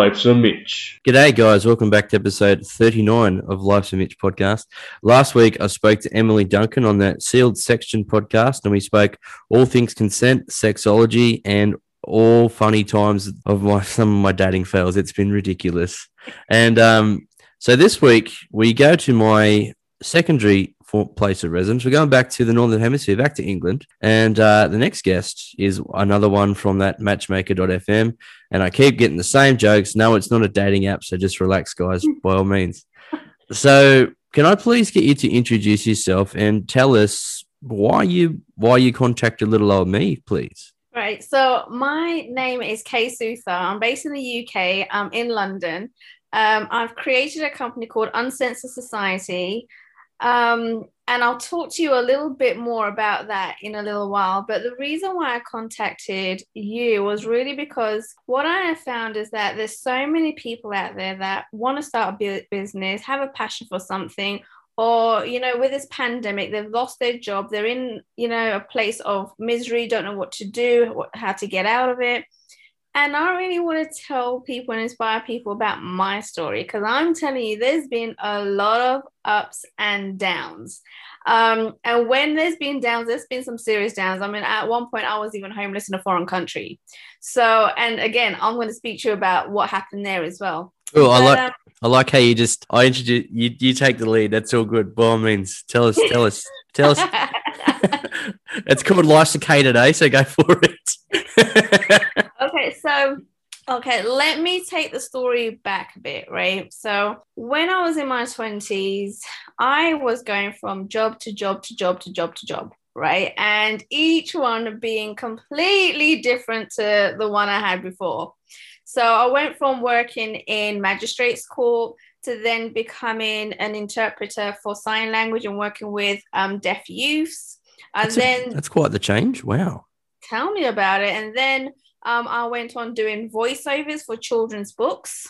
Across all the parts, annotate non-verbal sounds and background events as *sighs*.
Life's a Mitch. G'day, guys. Welcome back to episode 39 of Life's a Mitch podcast. Last week, I spoke to Emily Duncan on that Sealed Section podcast, and we spoke all things consent, sexology, and all funny times of my *laughs* some of my dating fails. It's been ridiculous. And um, so this week, we go to my secondary place of residence. We're going back to the Northern Hemisphere, back to England. And uh, the next guest is another one from that matchmaker.fm. And I keep getting the same jokes. No, it's not a dating app. So just relax, guys, *laughs* by all means. So, can I please get you to introduce yourself and tell us why you why you contacted little old me, please? Right. So my name is Kay Sutha. I'm based in the UK. I'm in London. Um, I've created a company called Uncensored Society. Um, and I'll talk to you a little bit more about that in a little while. But the reason why I contacted you was really because what I have found is that there's so many people out there that want to start a business, have a passion for something, or you know with this pandemic they've lost their job they're in you know a place of misery don't know what to do how to get out of it and I really want to tell people and inspire people about my story because I'm telling you, there's been a lot of ups and downs. Um, and when there's been downs, there's been some serious downs. I mean, at one point, I was even homeless in a foreign country. So, and again, I'm going to speak to you about what happened there as well. Oh, I like. Um, I like how you just I introduce you. You take the lead. That's all good. By all means, tell us, tell us, tell us. *laughs* *laughs* it's called Life's a K today, so go for it. *laughs* so okay, let me take the story back a bit, right? So when I was in my twenties, I was going from job to job to job to job to job, right? And each one being completely different to the one I had before. So I went from working in magistrates court to then becoming an interpreter for sign language and working with um, deaf youths. And that's then a, that's quite the change. Wow. Tell me about it. And then um, I went on doing voiceovers for children's books.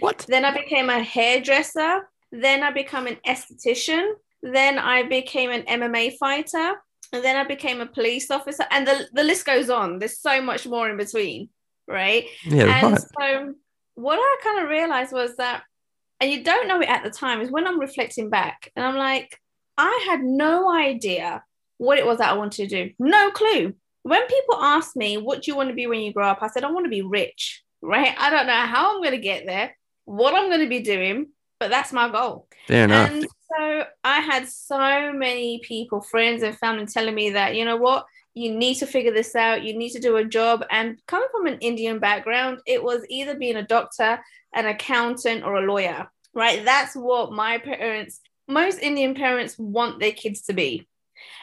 What? Then I became a hairdresser. Then I became an esthetician. Then I became an MMA fighter. And then I became a police officer. And the, the list goes on. There's so much more in between right? Yeah, and right. so what I kind of realized was that, and you don't know it at the time, is when I'm reflecting back and I'm like, I had no idea what it was that I wanted to do. No clue. When people ask me, what do you want to be when you grow up? I said, I want to be rich, right? I don't know how I'm going to get there, what I'm going to be doing, but that's my goal. Fair enough. And so I had so many people, friends and family telling me that, you know what, you need to figure this out you need to do a job and coming from an indian background it was either being a doctor an accountant or a lawyer right that's what my parents most indian parents want their kids to be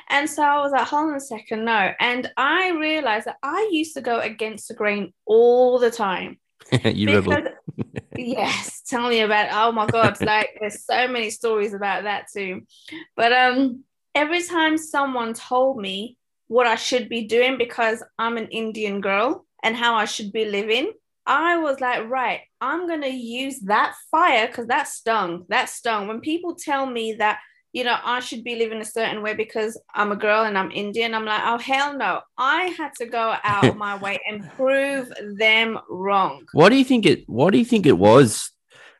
and so i was like hold on a second no and i realized that i used to go against the grain all the time *laughs* you because, yes tell me about it. oh my god *laughs* like there's so many stories about that too but um every time someone told me what I should be doing because I'm an Indian girl and how I should be living, I was like, right, I'm going to use that fire because that stung. That stung. When people tell me that, you know, I should be living a certain way because I'm a girl and I'm Indian, I'm like, oh, hell no. I had to go out of *laughs* my way and prove them wrong. What do you think it, what do you think it was?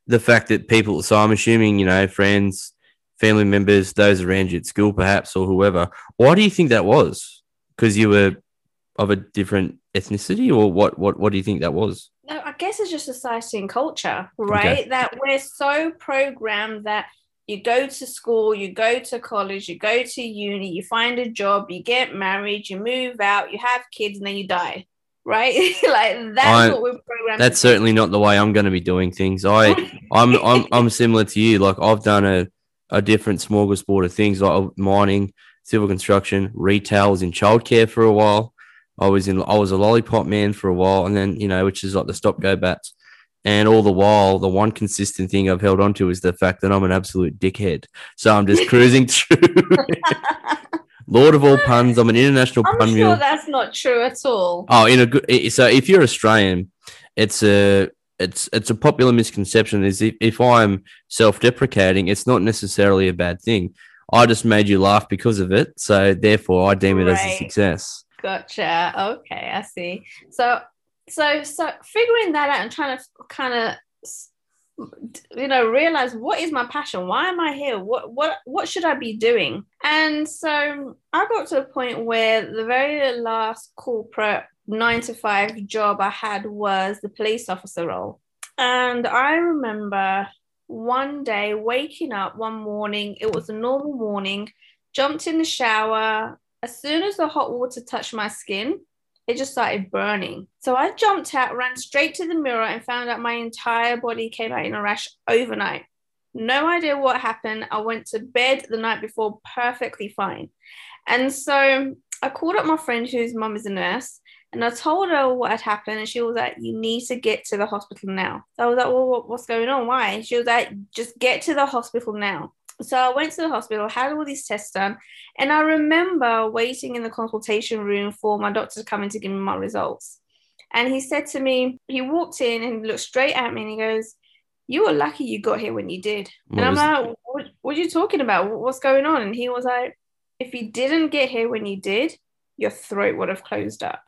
The fact that people, so I'm assuming, you know, friends, family members, those around you at school, perhaps, or whoever. Why do you think that was? Because you were of a different ethnicity, or what? What? What do you think that was? No, I guess it's just society and culture, right? Okay. That we're so programmed that you go to school, you go to college, you go to uni, you find a job, you get married, you move out, you have kids, and then you die. *laughs* Right, *laughs* like that's I, what we're programmed. That's certainly not the way I'm going to be doing things. I, *laughs* I'm, I'm, I'm similar to you. Like I've done a a different smorgasbord of things like mining, civil construction, retail. I was in childcare for a while. I was in I was a lollipop man for a while, and then you know, which is like the stop go bats. And all the while, the one consistent thing I've held on to is the fact that I'm an absolute dickhead. So I'm just *laughs* cruising through. *laughs* Lord of all puns, I'm an international I'm pun sure mule. That's not true at all. Oh, in a good. So if you're Australian, it's a it's it's a popular misconception is if, if I'm self-deprecating, it's not necessarily a bad thing. I just made you laugh because of it, so therefore I deem it right. as a success. Gotcha. Okay, I see. So so so figuring that out and trying to kind of you know realize what is my passion? Why am i here? What what what should i be doing? And so i got to a point where the very last corporate nine to five job i had was the police officer role. And i remember one day waking up one morning it was a normal morning jumped in the shower. As soon as the hot water touched my skin it just started burning. So I jumped out, ran straight to the mirror, and found out my entire body came out in a rash overnight. No idea what happened. I went to bed the night before perfectly fine. And so I called up my friend whose mum is a nurse and I told her what had happened. And she was like, You need to get to the hospital now. So I was like, Well, what's going on? Why? She was like, Just get to the hospital now. So I went to the hospital, had all these tests done, and I remember waiting in the consultation room for my doctor to come in to give me my results. And he said to me, he walked in and looked straight at me and he goes, You were lucky you got here when you did. What and I'm like, what, what are you talking about? What's going on? And he was like, If you didn't get here when you did, your throat would have closed up.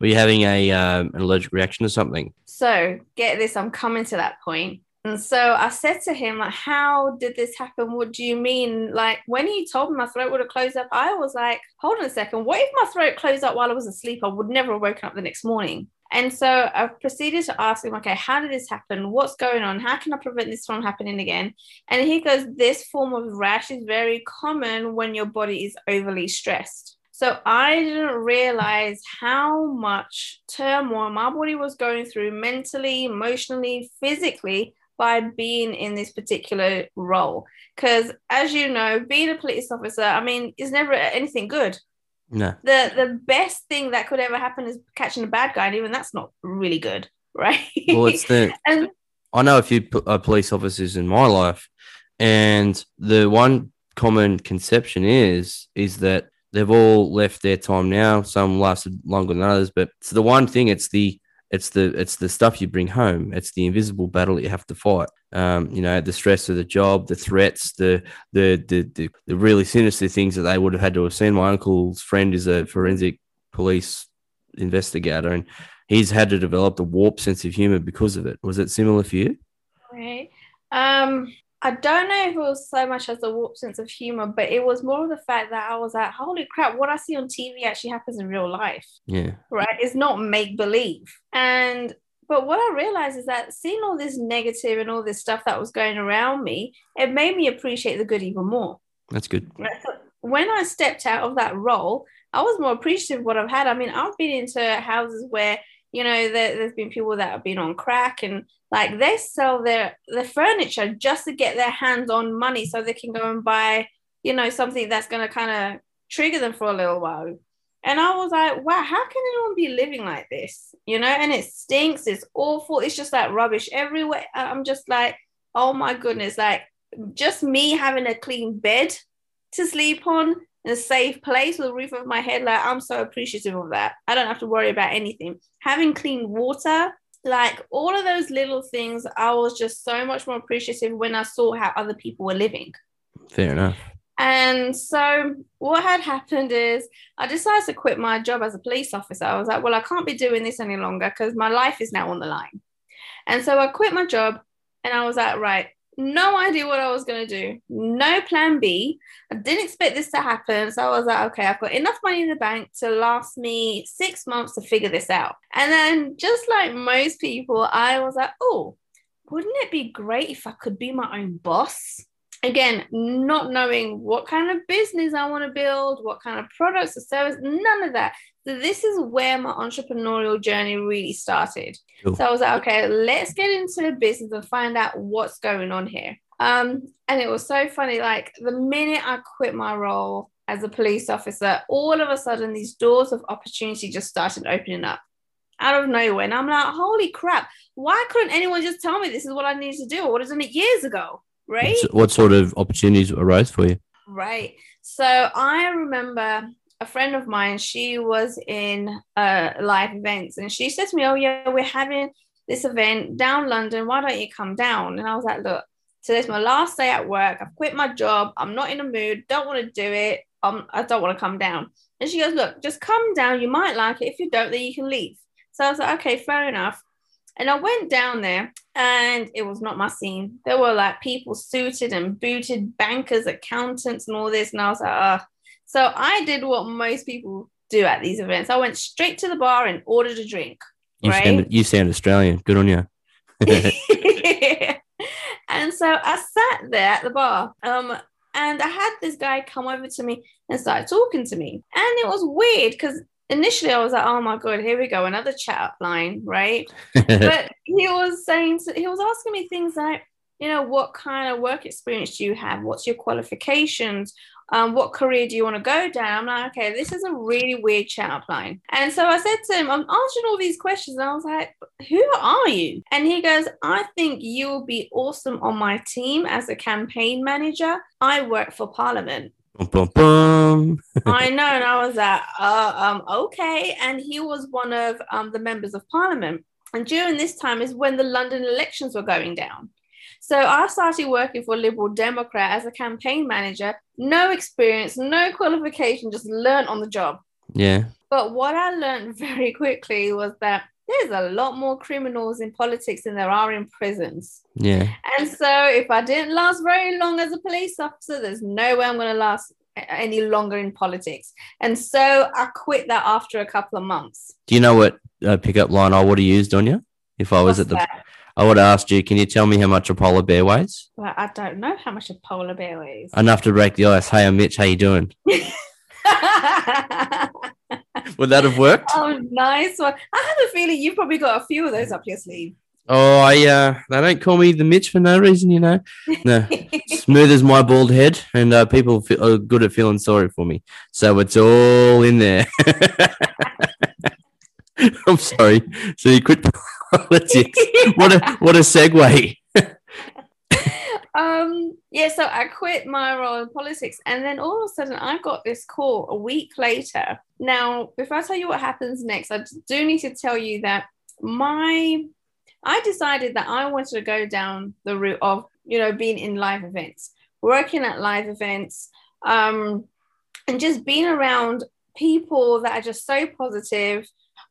Were you having a um, an allergic reaction or something? So get this, I'm coming to that point. And so I said to him, like, how did this happen? What do you mean? Like, when he told me my throat would have closed up, I was like, hold on a second. What if my throat closed up while I was asleep? I would never have woken up the next morning. And so I proceeded to ask him, okay, how did this happen? What's going on? How can I prevent this from happening again? And he goes, this form of rash is very common when your body is overly stressed. So I didn't realize how much turmoil my body was going through mentally, emotionally, physically by being in this particular role. Because as you know, being a police officer, I mean, is never anything good. No. The the best thing that could ever happen is catching a bad guy, and even that's not really good, *laughs* right? Well, it's the *laughs* and I know a few uh, police officers in my life, and the one common conception is is that they've all left their time now. Some lasted longer than others, but it's the one thing. It's the it's the it's the stuff you bring home. It's the invisible battle you have to fight. Um, you know, the stress of the job, the threats, the, the the the the really sinister things that they would have had to have seen. My uncle's friend is a forensic police investigator, and he's had to develop a warped sense of humor because of it. Was it similar for you? Right. Um, I don't know if it was so much as a warped sense of humor, but it was more of the fact that I was like, holy crap, what I see on TV actually happens in real life. Yeah. Right. It's not make believe. And but what I realized is that seeing all this negative and all this stuff that was going around me, it made me appreciate the good even more. That's good. When I stepped out of that role, I was more appreciative of what I've had. I mean, I've been into houses where you know there, has been people that have been on crack and like they sell their their furniture just to get their hands on money so they can go and buy you know something that's going to kind of trigger them for a little while and i was like wow how can anyone be living like this you know and it stinks it's awful it's just like rubbish everywhere i'm just like oh my goodness like just me having a clean bed to sleep on in a safe place with a roof over my head. Like I'm so appreciative of that. I don't have to worry about anything. Having clean water, like all of those little things, I was just so much more appreciative when I saw how other people were living. Fair enough. And so what had happened is I decided to quit my job as a police officer. I was like, well, I can't be doing this any longer because my life is now on the line. And so I quit my job and I was like, right, no idea what I was going to do, no plan B. I didn't expect this to happen. So I was like, okay, I've got enough money in the bank to last me six months to figure this out. And then, just like most people, I was like, oh, wouldn't it be great if I could be my own boss? Again, not knowing what kind of business I want to build, what kind of products or service, none of that. So this is where my entrepreneurial journey really started. Cool. So I was like, okay, let's get into the business and find out what's going on here. Um, and it was so funny. Like the minute I quit my role as a police officer, all of a sudden these doors of opportunity just started opening up out of nowhere. And I'm like, holy crap, why couldn't anyone just tell me this is what I need to do? I would have done it years ago, right? What sort of opportunities arose for you? Right. So I remember a friend of mine, she was in uh, live events and she said to me, Oh, yeah, we're having this event down London. Why don't you come down? And I was like, Look, today's my last day at work. I've quit my job. I'm not in a mood. Don't want to do it. Um, I don't want to come down. And she goes, Look, just come down. You might like it. If you don't, then you can leave. So I was like, okay, fair enough. And I went down there and it was not my scene. There were like people suited and booted, bankers, accountants, and all this. And I was like, ah. So I did what most people do at these events. I went straight to the bar and ordered a drink. You right? sound you sound Australian. Good on you. *laughs* and so I sat there at the bar. Um, and I had this guy come over to me and start talking to me. And it was weird because initially I was like, oh my God, here we go, another chat up line, right? *laughs* but he was saying, to, he was asking me things like, you know, what kind of work experience do you have? What's your qualifications? Um, what career do you want to go down? I'm like, okay, this is a really weird chat line. And so I said to him, I'm answering all these questions. And I was like, who are you? And he goes, I think you will be awesome on my team as a campaign manager. I work for Parliament. Bum, bum, bum. *laughs* I know. And I was like, uh, um, okay. And he was one of um, the members of parliament. And during this time is when the London elections were going down. So I started working for Liberal Democrat as a campaign manager, no experience, no qualification, just learn on the job. Yeah. But what I learned *laughs* very quickly was that there's a lot more criminals in politics than there are in prisons. Yeah. And so if I didn't last very long as a police officer, there's no way I'm going to last any longer in politics. And so I quit that after a couple of months. Do you know what uh, pickup line I would have used on you if I was What's at the? that? I would have asked you, can you tell me how much a polar bear weighs? Well, I don't know how much a polar bear weighs. Enough to break the ice. Hey, I'm Mitch. How you doing? *laughs* Would that have worked? oh, nice one. I have a feeling you've probably got a few of those up your sleeve. Oh, I uh, they don't call me the Mitch for no reason, you know. No, *laughs* smooth as my bald head, and uh, people feel, are good at feeling sorry for me. So it's all in there. *laughs* I'm sorry. So you quit *laughs* politics. What a what a segue. *laughs* um yeah so i quit my role in politics and then all of a sudden i got this call a week later now before i tell you what happens next i do need to tell you that my i decided that i wanted to go down the route of you know being in live events working at live events um and just being around people that are just so positive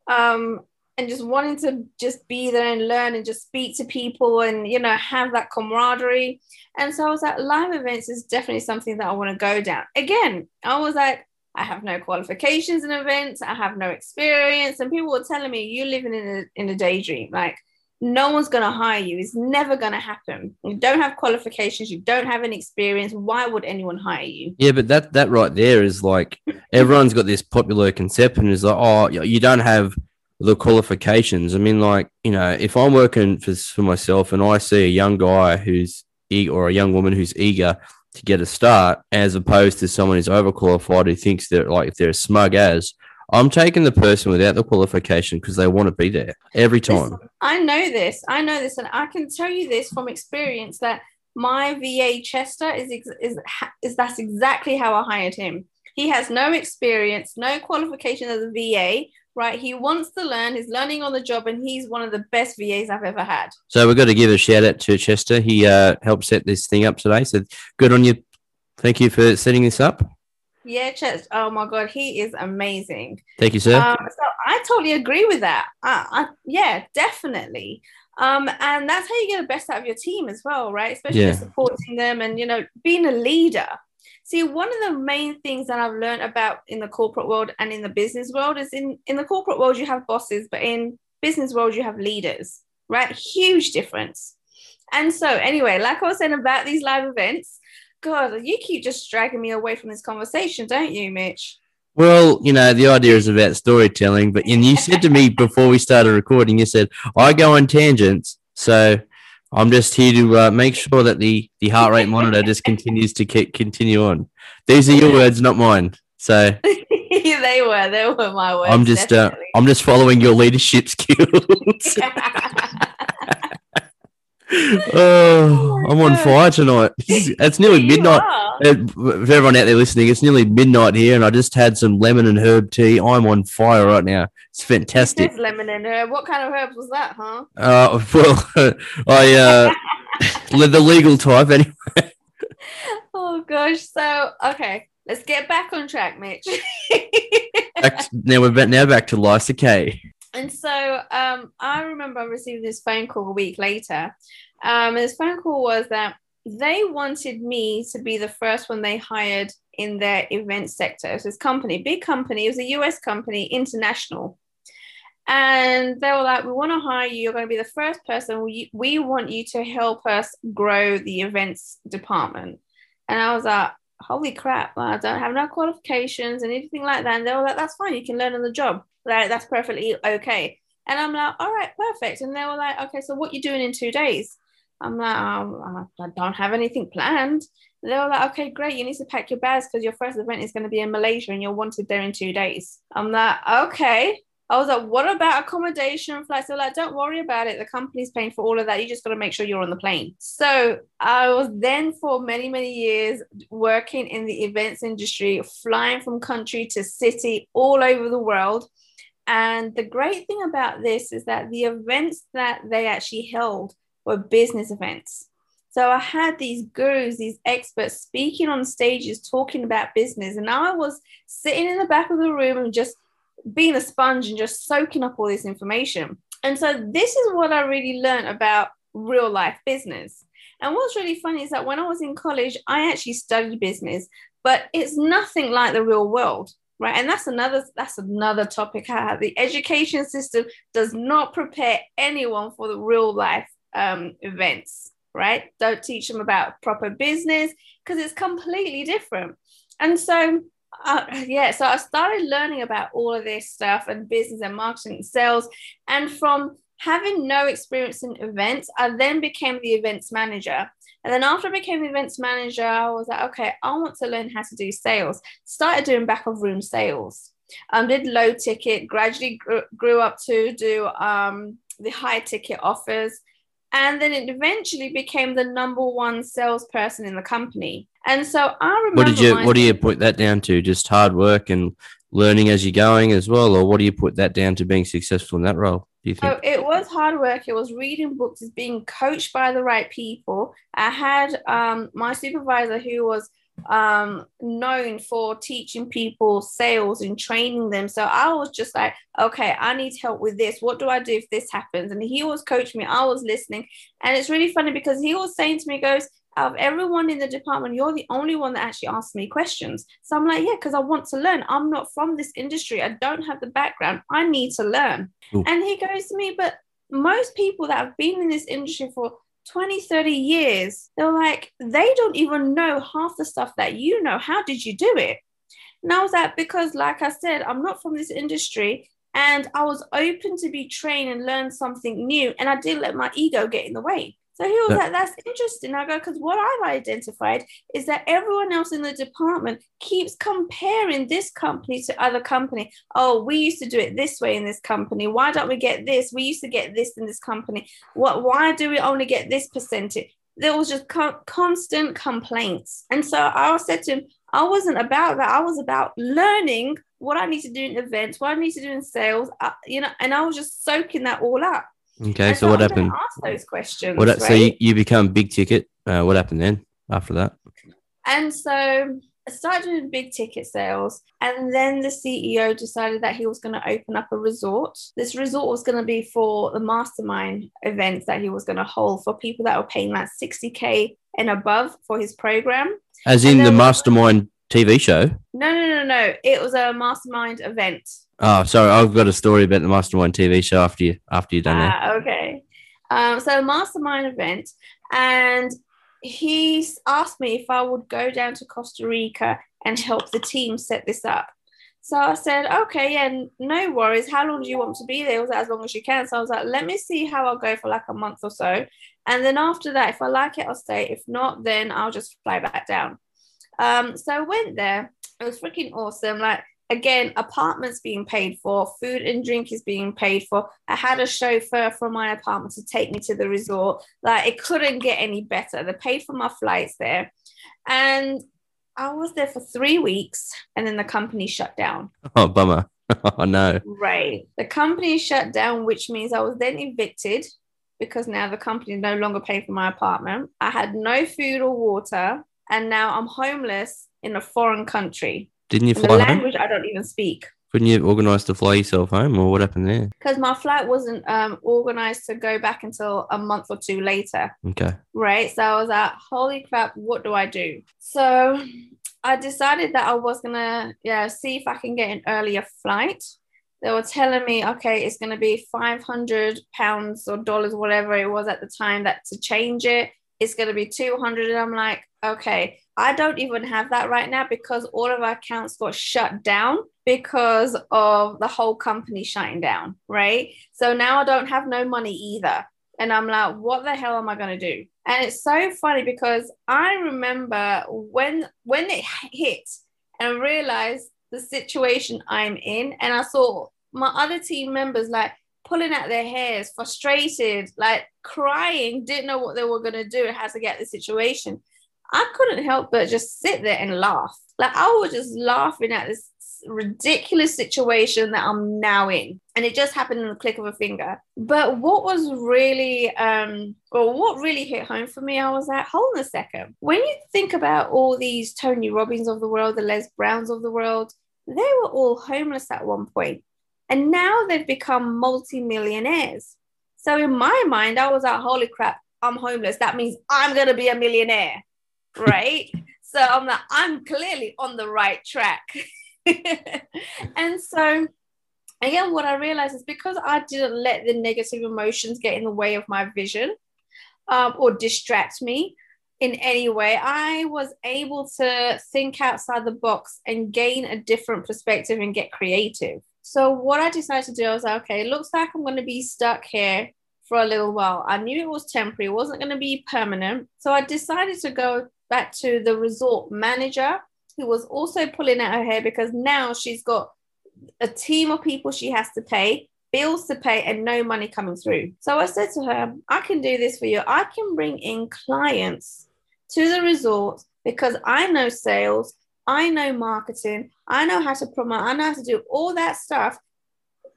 um and just wanting to just be there and learn and just speak to people and you know have that camaraderie. And so i was like live events is definitely something that i want to go down. Again i was like i have no qualifications in events i have no experience. And people were telling me you're living in a, in a daydream. Like no one's going to hire you. It's never going to happen. You don't have qualifications you don't have any experience. Why would anyone hire you? Yeah, but that that right there is like everyone's got this popular conception is like, oh, you you don't have the qualifications. I mean, like you know, if I'm working for for myself and I see a young guy who's eager or a young woman who's eager to get a start, as opposed to someone who's overqualified who thinks they're like if they're as smug as. I'm taking the person without the qualification because they want to be there every time. I know this. I know this, and I can tell you this from experience that my VA Chester is ex- is is that's exactly how I hired him. He has no experience, no qualification as a VA. Right, he wants to learn. He's learning on the job, and he's one of the best VAs I've ever had. So we've got to give a shout out to Chester. He uh, helped set this thing up today. So good on you. Thank you for setting this up. Yeah, Chester. Oh my God, he is amazing. Thank you, sir. Um, so I totally agree with that. I, I, yeah, definitely. Um, and that's how you get the best out of your team as well, right? Especially Yeah. supporting them and you know being a leader. See, one of the main things that I've learned about in the corporate world and in the business world is in in the corporate world you have bosses, but in business world you have leaders, right? Huge difference. And so, anyway, like I was saying about these live events, God, you keep just dragging me away from this conversation, don't you, Mitch? Well, you know, the idea is about storytelling, but and you said to me *laughs* before we started recording, you said I go on tangents, so I'm just here to uh, make sure that the the heart rate monitor just continues to keep, continue on. These are your words, not mine. So *laughs* they were, they were my words. I'm just uh. I'm just following your leadership *laughs* skills. *laughs* *laughs* oh, I'm on fire tonight. *laughs* It's nearly midnight. are. Uh, For everyone out there listening, it's nearly midnight here, and I just had some lemon and herb tea. I'm on fire right now. It's fantastic. There's lemon and herb. What kind of herbs was that, huh? Uh, *laughs* well, I uh, the legal type anyway. Oh gosh. So okay, let's get back on track, Mitch. Back to- now we're back now back to Lysa K. and so um, I remember I received this phone call a week later. Um, this phone call was that they wanted me to be the first one they hired in their event sector. So this company, big company, it was a US company, international. And they were like, we want to hire you. You're going to be the first person. We, we want you to help us grow the events department. And I was like, holy crap, I don't have no qualifications and anything like that. And they were like, that's fine. You can learn on the job. Like, that's perfectly okay. And I'm like, all right, perfect. And they were like, okay, so what you doing in two days? I'm like, oh, I don't have anything planned. They were like, okay, great. You need to pack your bags because your first event is going to be in Malaysia and you're wanted there in two days. I'm like, okay. I was like, what about accommodation flights? They're like, don't worry about it. The company's paying for all of that. You just got to make sure you're on the plane. So I was then for many, many years working in the events industry, flying from country to city all over the world. And the great thing about this is that the events that they actually held were business events. So I had these gurus, these experts speaking on stages, talking about business. And I was sitting in the back of the room and just being a sponge and just soaking up all this information. And so this is what I really learned about real life business. And what's really funny is that when I was in college, I actually studied business, but it's nothing like the real world right and that's another that's another topic the education system does not prepare anyone for the real life um, events right don't teach them about proper business because it's completely different and so uh, yeah so i started learning about all of this stuff and business and marketing and sales and from having no experience in events i then became the events manager and then after I became the events manager, I was like, okay, I want to learn how to do sales. Started doing back of room sales. Um, did low ticket, gradually grew, grew up to do um, the high ticket offers. And then it eventually became the number one salesperson in the company. And so I remember. What did you What do you put that down to? Just hard work and learning as you're going as well, or what do you put that down to being successful in that role? Do you think? So it was hard work. It was reading books. It's being coached by the right people. I had um, my supervisor who was um, known for teaching people sales and training them. So I was just like, okay, I need help with this. What do I do if this happens? And he was coaching me. I was listening, and it's really funny because he was saying to me, "Goes." Out of everyone in the department, you're the only one that actually asks me questions. So I'm like, yeah, because I want to learn. I'm not from this industry. I don't have the background. I need to learn. Ooh. And he goes to me, but most people that have been in this industry for 20, 30 years, they're like, they don't even know half the stuff that you know. How did you do it? And I was like, because, like I said, I'm not from this industry and I was open to be trained and learn something new. And I didn't let my ego get in the way. So he was yeah. like, that's interesting. I go, because what I've identified is that everyone else in the department keeps comparing this company to other company. Oh, we used to do it this way in this company. Why don't we get this? We used to get this in this company. What? Why do we only get this percentage? There was just co- constant complaints. And so I said to him, I wasn't about that. I was about learning what I need to do in events, what I need to do in sales, uh, you know, and I was just soaking that all up. Okay, so, what happened? Ask those questions. What, right? So you, you become big ticket. Uh, what happened then after that? And so I started doing big ticket sales, and then the CEO decided that he was going to open up a resort. This resort was going to be for the mastermind events that he was going to hold for people that were paying that 60k and above for his program. As in the mastermind TV show? No, no, no, no. It was a mastermind event. Oh, sorry. I've got a story about the Mastermind TV show after you after you're done that. Okay. Um, so Mastermind event, and he asked me if I would go down to Costa Rica and help the team set this up. So I said, okay, yeah, no worries. How long do you want to be there? was as long as you can. So I was like, let me see how I'll go for like a month or so. And then after that, if I like it, I'll stay. If not, then I'll just fly back down. Um, so I went there. It was freaking awesome. Like again, apartments being paid for, food and drink is being paid for. I had a chauffeur from my apartment to take me to the resort. Like it couldn't get any better. They paid for my flights there. And I was there for three weeks and then the company shut down. *laughs* Oh, bummer. *laughs* oh, no. Right. The company shut down, which means I was then evicted because now the company no longer paid for my apartment. I had no food or water. And now I'm homeless in a foreign country. Didn't you fly the language home? I don't even speak. Couldn't you organise to fly yourself home, or what happened there? Because my flight wasn't um, organized to go back until a month or two later. Okay. Right. So I was like, holy crap, what do I do? So I decided that I was gonna yeah see if I can get an earlier flight. They were telling me, okay, it's gonna be 500 pounds or dollars, whatever it was at the time, that to change it, it's gonna be 200. And I'm like, okay, I don't even have that right now because all of our accounts got shut down because of the whole company shutting down, right? So now I don't have no money either. And I'm like, what the hell am I going to do? And it's so funny because I remember when when it hit and realized the situation I'm in, and I saw my other team members like pulling at their hairs, frustrated, like crying, didn't know what they were going to do and how to get the situation. I couldn't help but just sit there and laugh. Like I was just laughing at this ridiculous situation that I'm now in. And it just happened in the click of a finger. But what was really, um, or what really hit home for me, I was like, hold on a second. When you think about all these Tony Robbins of the world, the Les Browns of the world, they were all homeless at one point. And now they've become multi-millionaires. So in my mind, I was like, holy crap, I'm homeless. That means I'm going to be a millionaire. Right. so I'm like, I'm clearly on the right track. *laughs* and so again, what I realized is because I didn't let the negative emotions get in the way of my vision um, or distract me in any way, I was able to think outside the box and gain a different perspective and get creative. So, what I decided to do, I was like, okay, it looks like I'm going to be stuck here for a little while. I knew it was temporary, it wasn't going to be permanent. So, I decided to go back to the resort manager who was also pulling at her hair because now she's got a team of people she has to pay, bills to pay, and no money coming through. So I said to her, I can do this for you. I can bring in clients to the resort because I know sales, I know marketing, I know how to promote, I know how to do all that stuff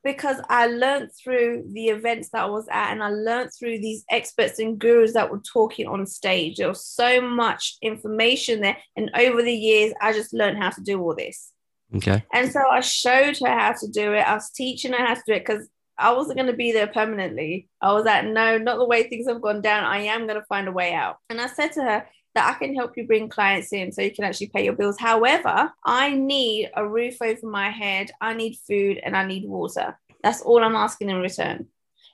because I learned through the events that I was at and I learned through these experts and gurus that were talking on stage. There was so much information there. And over the years, I just learned how to do all this. Okay. And so I showed her how to do it. I was teaching her how to do it because I wasn't going to be there permanently. I was like, no, not the way things have gone down. I am going to find a way out. And I said to her, that I can help you bring clients in so you can actually pay your bills. However, I need a roof over my head, I need food, and I need water. That's all I'm asking in return.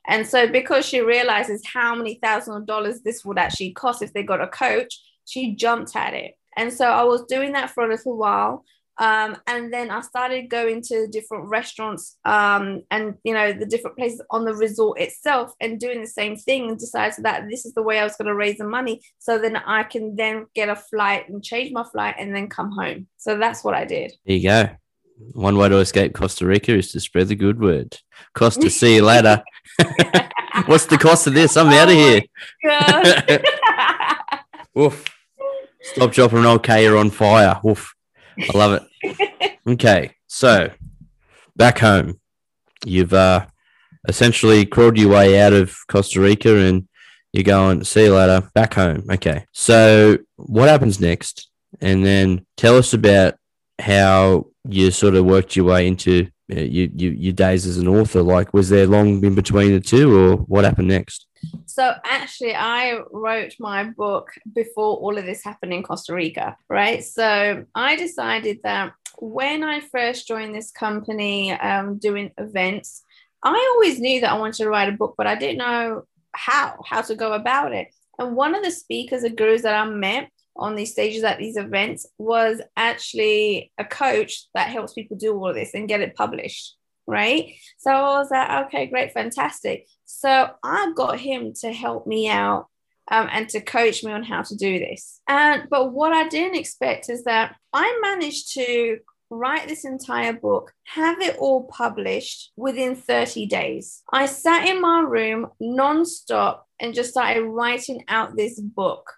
And so, because she realizes how many thousands of dollars this would actually cost if they got a coach, she jumped at it. And so, I was doing that for a little while. Um, and then I started going to different restaurants um, and you know the different places on the resort itself and doing the same thing and decided that this is the way I was going to raise the money so then I can then get a flight and change my flight and then come home. So that's what I did. There you go. One way to escape Costa Rica is to spread the good word. Costa, see you later. *laughs* What's the cost of this? I'm oh out of here. Woof. *laughs* Stop dropping an old K you're on fire. Woof. I love it. okay, so back home, you've uh, essentially crawled your way out of Costa Rica and you're going, see you later, back home. Okay, so what happens next? And then tell us about how you sort of worked your way into uh, you, you, your days as an author. Like, was there long in between the two, or what happened next? So actually, I wrote my book before all of this happened in Costa Rica, right? So I decided that when I first joined this company um, doing events, I always knew that I wanted to write a book, but I didn't know how how to go about it. And one of the speakers and gurus that I met on these stages at these events was actually a coach that helps people do all of this and get it published right so i was like okay great fantastic so i got him to help me out um, and to coach me on how to do this and but what i didn't expect is that i managed to write this entire book, have it all published within 30 days. I sat in my room non-stop and just started writing out this book.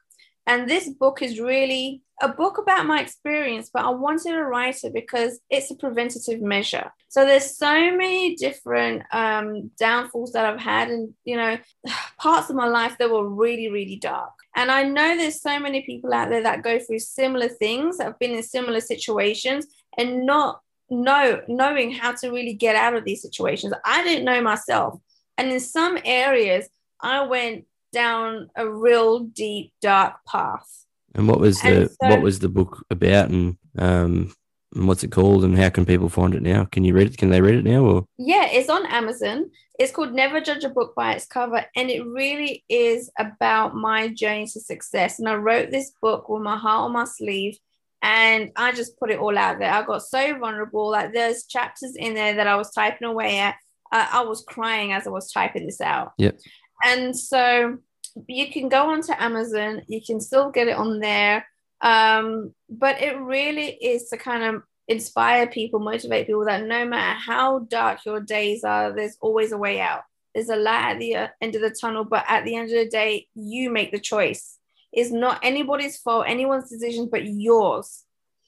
And this book is really a book about my experience, but I wanted to write it because it's a preventative measure. So there's so many different um, downfalls that I've had, and you know, *sighs* parts of my life that were really, really dark. And I know there's so many people out there that go through similar things, have been in similar situations, and not know knowing how to really get out of these situations. I didn't know myself. And in some areas, I went down a real deep, dark path. And what was the so- what was the book about, and um, and what's it called, and how can people find it now? Can you read it? Can they read it now? Or Yeah, it's on Amazon. It's called Never Judge a Book by Its Cover, and it really is about my journey to success. And I wrote this book with my heart on my sleeve, and I just put it all out there. I got so vulnerable. Like there's chapters in there that I was typing away at. I was crying as I was typing this out. Yep. And so you can go onto Amazon. You can still get it on there. Um, but it really is to kind of inspire people, motivate people that no matter how dark your days are, there's always a way out. There's a light at the uh, end of the tunnel, but at the end of the day, you make the choice. It's not anybody's fault, anyone's decision, but yours.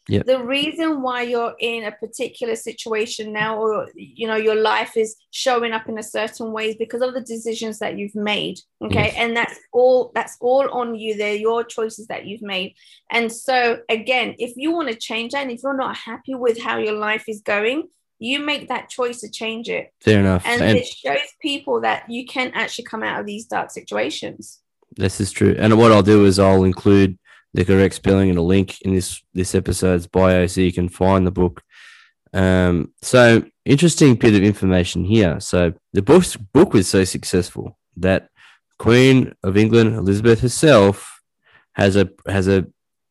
Yep. The reason why you're in a particular situation now, or you know, your life is showing up in a certain way is because of the decisions that you've made. Okay. Yes. And that's all that's all on you. They're your choices that you've made. And so, again, if you want to change that, and if you're not happy with how your life is going, you make that choice to change it. fair enough. And, And, it shows people that you can actually come out of these dark situations. this is true. And what I'll do is I'll include the correct spelling and a link in this this episode's bio, so you can find the book. Um, so interesting bit of information here. So the book book was so successful that Queen of England Elizabeth herself has a has a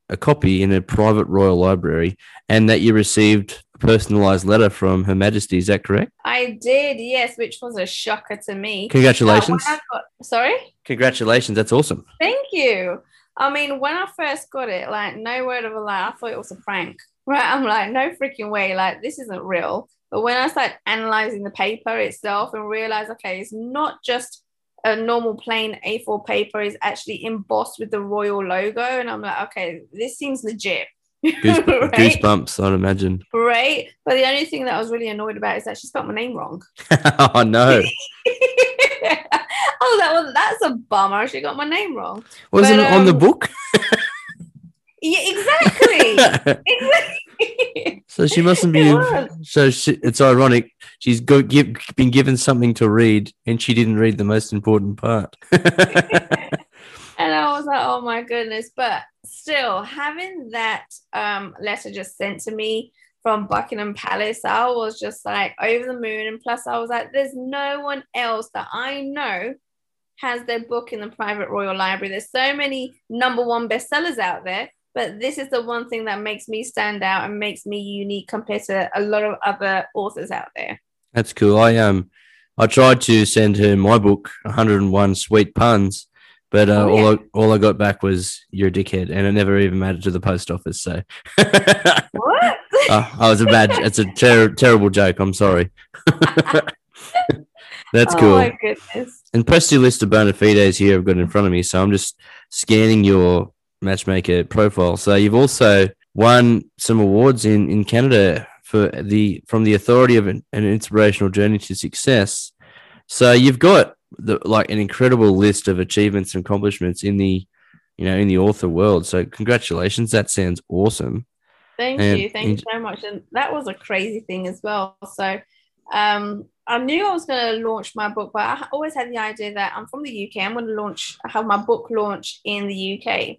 a copy in a private royal library, and that you received a personalized letter from Her Majesty. Is that correct? I did, yes, which was a shocker to me. Congratulations! I got- sorry? Congratulations! That's awesome. Thank you. I mean, when I first got it, like, no word of a lie, I thought it was a prank, *laughs* right? I'm like, no freaking way, like, this isn't real. But when I started analyzing the paper itself and realized, okay, it's not just a normal plain A4 paper, it's actually embossed with the royal logo. And I'm like, okay, this seems legit. Goose, *laughs* right? Goosebumps, I'd imagine. Right. But the only thing that I was really annoyed about is that she spelled my name wrong. *laughs* oh no! I was that's a bummer. She got my name wrong. Wasn't But, it on the um, book? *laughs* Yeah, exactly. *laughs* exactly. so she mustn't be. So she, it's ironic. She's go, give, been given something to read, and she didn't read the most important part. *laughs* And I was like, oh my goodness. But still, having that um, letter just sent to me from Buckingham Palace, I was just like over the moon. And plus, I was like, there's no one else that I know has their book in the private royal library. There's so many number one bestsellers out there. But this is the one thing that makes me stand out and makes me unique compared to a lot of other authors out there. That's cool. I um, I tried to send her my book, 101 Sweet Puns, but uh, Oh, all. I all I got back was "You're a dickhead," and it never even made it to the post office. So. *laughs* What? Oh, I was a bad. It's a ter- terrible joke. I'm sorry. *laughs* That's oh cool. my goodness. And press your list of bona fides here I've got in front of me. So I'm just scanning your matchmaker profile. So you've also won some awards in, in Canada for the from the authority of an, an inspirational journey to success. So you've got the like an incredible list of achievements and accomplishments in the you know in the author world. So congratulations. That sounds awesome. Thank And you. Thank in- you so much. And that was a crazy thing as well. So um I knew I was going to launch my book, but I always had the idea that I'm from the UK. I'm going to launch, have my book launch in the UK.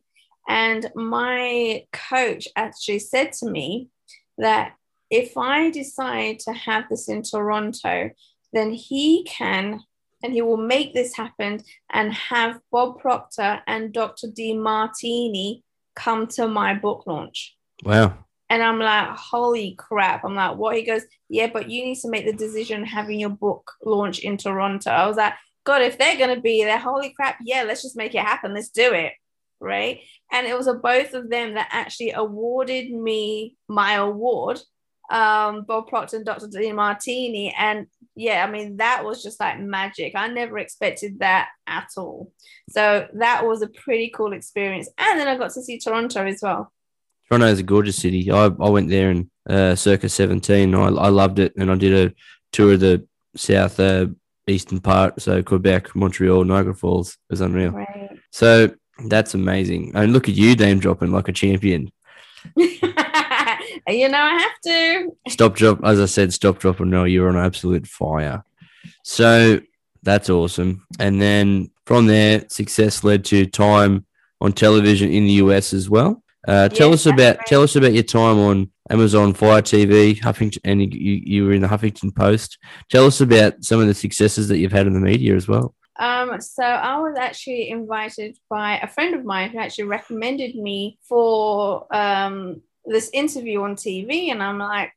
And my coach actually said to me that if I decide to have this in Toronto, then he can and he will make this happen and have Bob Proctor and Dr. Demartini come to my book launch. Wow. And I'm like, holy crap. I'm like, what? He goes, yeah, but you need to make the decision having your book launch in Toronto. I was like, God, if they're going to be there, holy crap, yeah, let's just make it happen. Let's do it. Right. And it was a, both of them that actually awarded me my award, um, Bob Proctor and Dr. Demartini. And yeah, I mean, that was just like magic. I never expected that at all. So that was a pretty cool experience. And then I got to see Toronto as well. Toronto is a gorgeous city. I, I went there in uh, circa 17. I, I loved it. And I did a tour of the south uh, eastern part. So Quebec, Montreal, Niagara Falls. It was unreal. Right. So that's amazing. And look at you name dropping like a champion. *laughs* you know, I have to. Stop drop. As I said, stop drop and no, you're on absolute fire. So that's awesome. And then from there, success led to time on television in the US as well. Uh, tell Yes, us about tell us about your time on Amazon Fire TV, Huffington, and you, you were in the Huffington Post. Tell us about some of the successes that you've had in the media as well. Um, so I was actually invited by a friend of mine who actually recommended me for um, this interview on TV, and I'm like,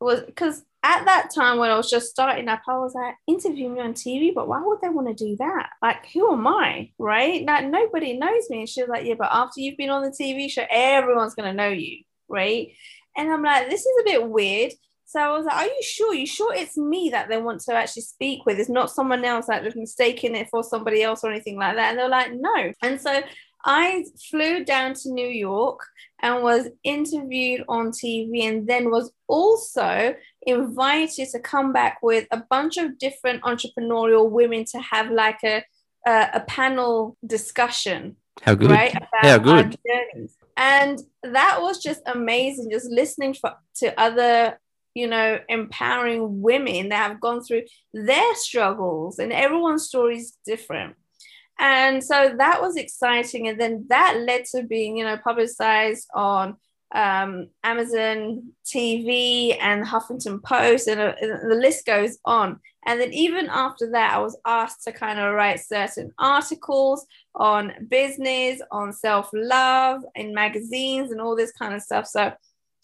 was because at that time when I was just starting up, I was like, interview me on TV, but why would they want to do that? Like, who am I, right? Like nobody knows me, and she was like, yeah, but after you've been on the TV show, everyone's gonna know you, right? And I'm like, this is a bit weird. So I was like, Are you sure? You sure it's me that they want to actually speak with? It's not someone else like they're mistaken it for somebody else or anything like that. And they're like, No. And so I flew down to New York and was interviewed on TV and then was also invited to come back with a bunch of different entrepreneurial women to have like a a, a panel discussion How good? right? About How good. journeys. And that was just amazing, just listening for, to other, you know, empowering women that have gone through their struggles, and everyone's story is different. And so that was exciting. And then that led to being, you know, publicized on um, Amazon TV and Huffington Post, and, uh, and the list goes on. And then even after that, I was asked to kind of write certain articles on business, on self love, in magazines, and all this kind of stuff. So,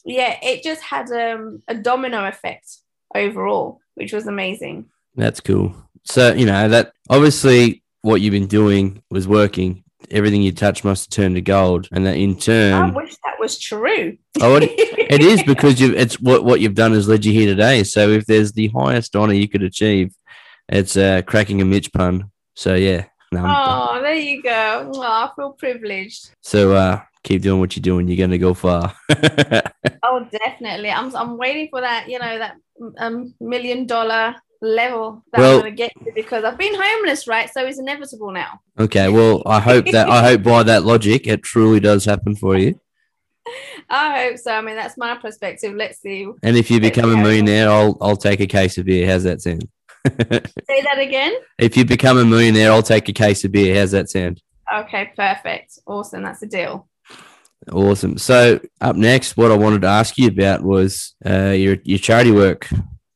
yeah, it just had um, a domino effect overall, which was amazing. That's cool. So, you know, that obviously what you've been doing was working. Everything you touch must turn to gold. And that in turn. I wish that was true. oh, it, it is *laughs* because you've, it's what, what you've done has led you here today. So, if there's the highest honor you could achieve, it's uh, cracking a Mitch pun. So, yeah. No, Oh, there you go. Oh, I feel privileged. so, uh, keep doing what you're doing. You're going to go far. *laughs* Oh, definitely. I'm I'm waiting for that, you know, that um, million dollar level that Well- I'm gonna get to because I've been homeless, right? So it's inevitable now. okay. Well, I hope that, I hope by that logic, it truly does happen for you. *laughs* I hope so. I mean, that's my perspective. Let's see. And if you Let's become a millionaire, I'll, I'll take a case of beer. How's that sound? *laughs* Say that again. if you become a millionaire, I'll take a case of beer. How's that sound? Okay, perfect. Awesome. That's a deal. Awesome. So up next, what I wanted to ask you about was uh, your your charity work,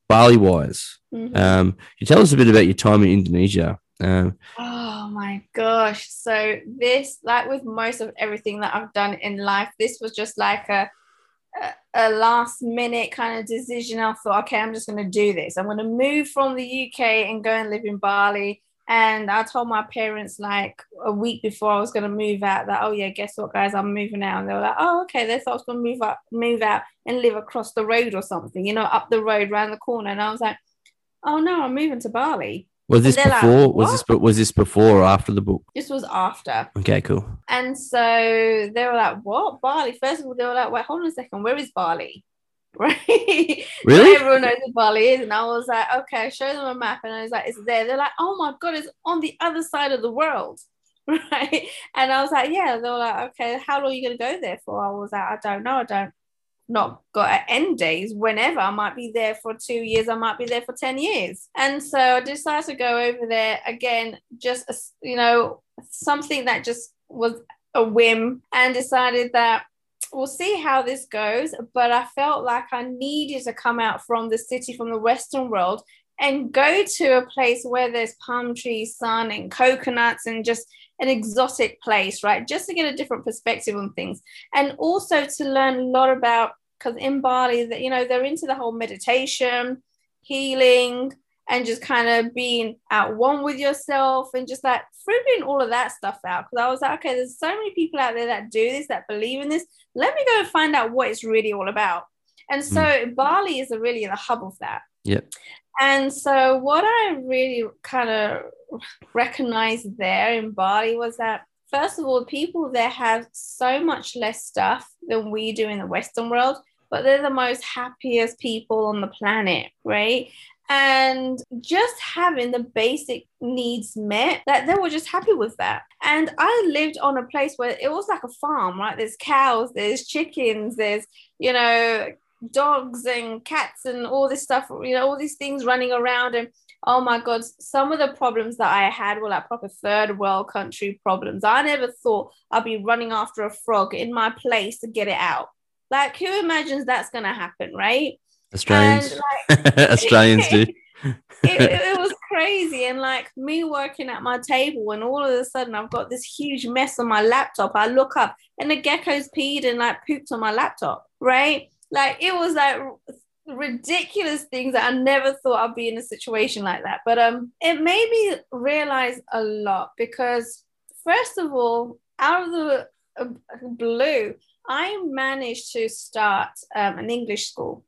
Bali wise. Mhm. Um, you tell us a bit about your time in Indonesia. Um, Oh my gosh. So this, like with most of everything that I've done in life, this was just like a a, a last minute kind of decision. I thought, okay, I'm just going to do this. I'm going to move from the UK and go and live in Bali. And I told my parents like a week before I was going to move out that, oh yeah, guess what, guys, I'm moving out. And they were like, oh, okay. They thought I was going to move up, move out and live across the road or something, you know, up the road, round the corner. And I was like, oh no, I'm moving to Bali. was this they're like, before? was this was this before or after the book? This was after. Okay, cool. And so they were like, What? Bali? First of all, they were like, Wait, hold on a second, where is Bali? *laughs* Right? Really? Everyone knows what Bali is. And I was like, Okay, Show them a map and I was like, It's there. They're like, Oh my God, it's on the other side of the world. *laughs* Right. And I was like, Yeah. They were like, Okay, how long are you going to go there for? I was like, I don't know. I don't. Not got an end days whenever I might be there for two years, I might be there for 10 years. And so I decided to go over there again, just, you know, something that just was a whim and decided that we'll see how this goes. But I felt like I needed to come out from the city, from the Western world, and go to a place where there's palm trees, sun, and coconuts, and just an exotic place, right? Just to get a different perspective on things. And also to learn a lot about, because in Bali, that you know, they're into the whole meditation, healing, and just kind of being at one with yourself and just like figuring all of that stuff out. Because I was like, okay, there's so many people out there that do this, that believe in this. Let me go and find out what it's really all about. And so mm. Bali is a really the hub of that. Yep. And so what I really kind of recognized there in Bali was that first of all, people there have so much less stuff than we do in the Western world, but they're the most happiest people on the planet, right? And just having the basic needs met, that they were just happy with that. And I lived on a place where it was like a farm, right? There's cows, there's chickens, there's, you know, dogs and cats and all this stuff, you know, all these things running around. And oh my God, some of the problems that I had were like proper third world country problems. I never thought I'd be running after a frog in my place to get it out. Like, who imagines that's going to happen, right? Australians. Like, *laughs* Australians do. *laughs* it, it, was crazy. And like me working at my table, and all of a sudden I've got this huge mess on my laptop. I look up and the gecko's peed and like pooped on my laptop, right? Like it was like ridiculous things that I never thought I'd be in a situation like that. But um, it made me realize a lot because first of all, out of the uh, blue, I managed to start um, an English school.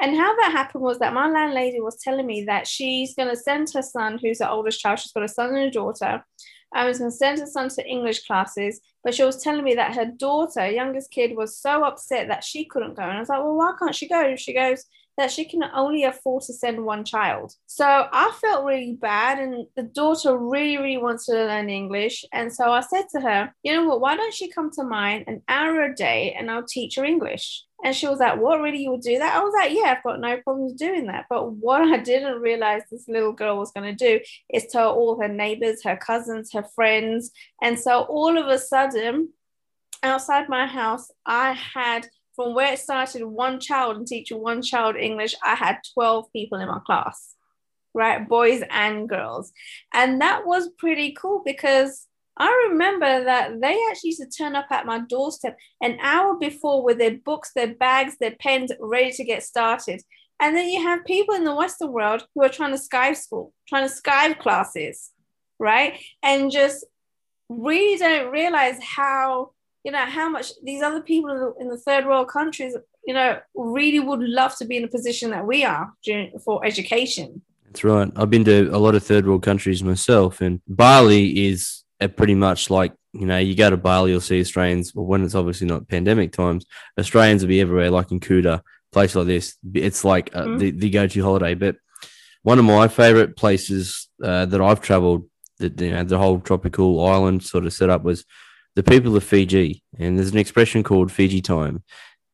And how that happened was that my landlady was telling me that she's going to send her son, who's the oldest child, she's got a son and a daughter. I was going to send her son to English classes, but she was telling me that her daughter, youngest kid, was so upset that she couldn't go. And I was like, well, why can't she go? She goes, that she can only afford to send one child. So I felt really bad, and the daughter really, really wants to learn English. And so I said to her, you know what, why don't she come to mine an hour a day and I'll teach her English? And she was like, What really you will do that? I was like, Yeah, I've got no problems doing that. But what I didn't realize this little girl was going to do is tell all her neighbors, her cousins, her friends. And so all of a sudden, outside my house, I had from where it started one child and teaching one child English, I had 12 people in my class, right? Boys and girls. And that was pretty cool because I remember that they actually used to turn up at my doorstep an hour before with their books, their bags, their pens ready to get started. And then you have people in the Western world who are trying to Skype school, trying to Skype classes, right? And just really don't realize how you know how much these other people in the, in the third world countries you know really would love to be in the position that we are during, for education. That's right. I've been to a lot of third world countries myself and bali is pretty much like you know you go to bali you'll see australians well when it's obviously not pandemic times australians will be everywhere like in kuta place like this. It's like uh, mm-hmm. the, the go-to holiday. But one of my favorite places uh, that i've traveled that you know the whole tropical island sort of setup was the people of Fiji, and there's an expression called Fiji time.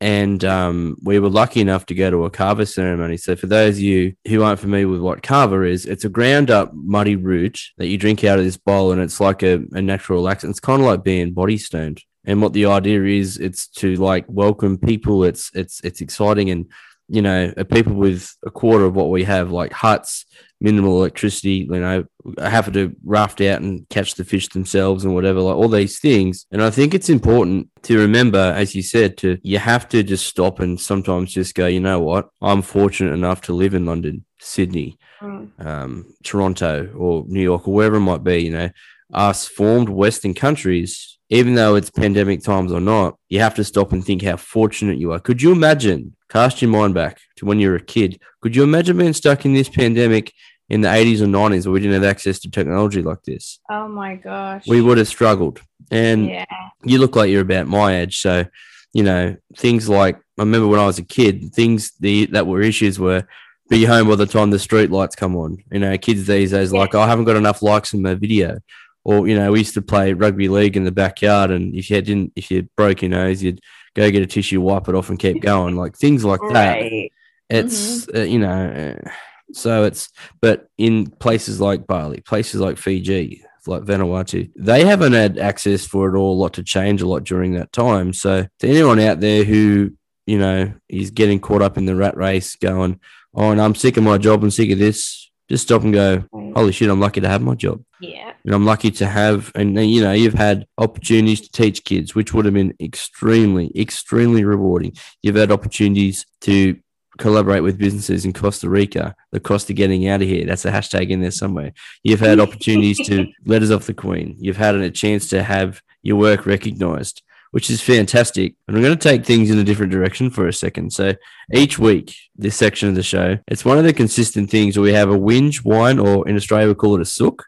And um, we were lucky enough to go to a kava ceremony. So, for those of you who aren't familiar with what kava is, it's a ground up muddy root that you drink out of this bowl, and it's like a, a natural laxant. It's kind of like being body stoned. And what the idea is, it's to like welcome people. It's it's it's exciting, and you know, people with a quarter of what we have, like huts, minimal electricity, you know, have to raft out and catch the fish themselves and whatever, like all these things. And I think it's important to remember, as you said, to you have to just stop and sometimes just go, you know what, I'm fortunate enough to live in London, Sydney, mm. um, Toronto, or New York, or wherever it might be, you know, us formed Western countries even though it's pandemic times or not, you have to stop and think how fortunate you are. Could you imagine, cast your mind back to when you were a kid, could you imagine being stuck in this pandemic in the 80s or 90s where we didn't have access to technology like this? Oh my gosh. We would have struggled. And yeah. you look like you're about my age. So, you know, things like, I remember when I was a kid, things the, that were issues were be home by the time the street lights come on. You know, kids these days, yeah. like, oh, I haven't got enough likes in my video or you know, we used to play rugby league in the backyard, and if you didn't, if you broke your nose, you'd go get a tissue, wipe it off, and keep going, like things like that. Right. It's mm-hmm. uh, you know, uh, so it's but in places like Bali, places like Fiji, like Vanuatu, they haven't had access for it all a lot to change a lot during that time. So to anyone out there who you know is getting caught up in the rat race, going, "Oh, and I'm sick of my job, I'm sick of this," just stop and go, mm. holy shit, I'm lucky to have my job. Yeah. And I'm lucky to have, and you know, you've had opportunities to teach kids, which would have been extremely, extremely rewarding. You've had opportunities to collaborate with businesses in Costa Rica. The cost of getting out of here, that's a hashtag in there somewhere. You've had *laughs* opportunities to letters off the Queen. You've had a chance to have your work recognized which is fantastic. And I'm going to take things in a different direction for a second. So each week, this section of the show, it's one of the consistent things where we have a whinge, wine, or in Australia, we call it a sook.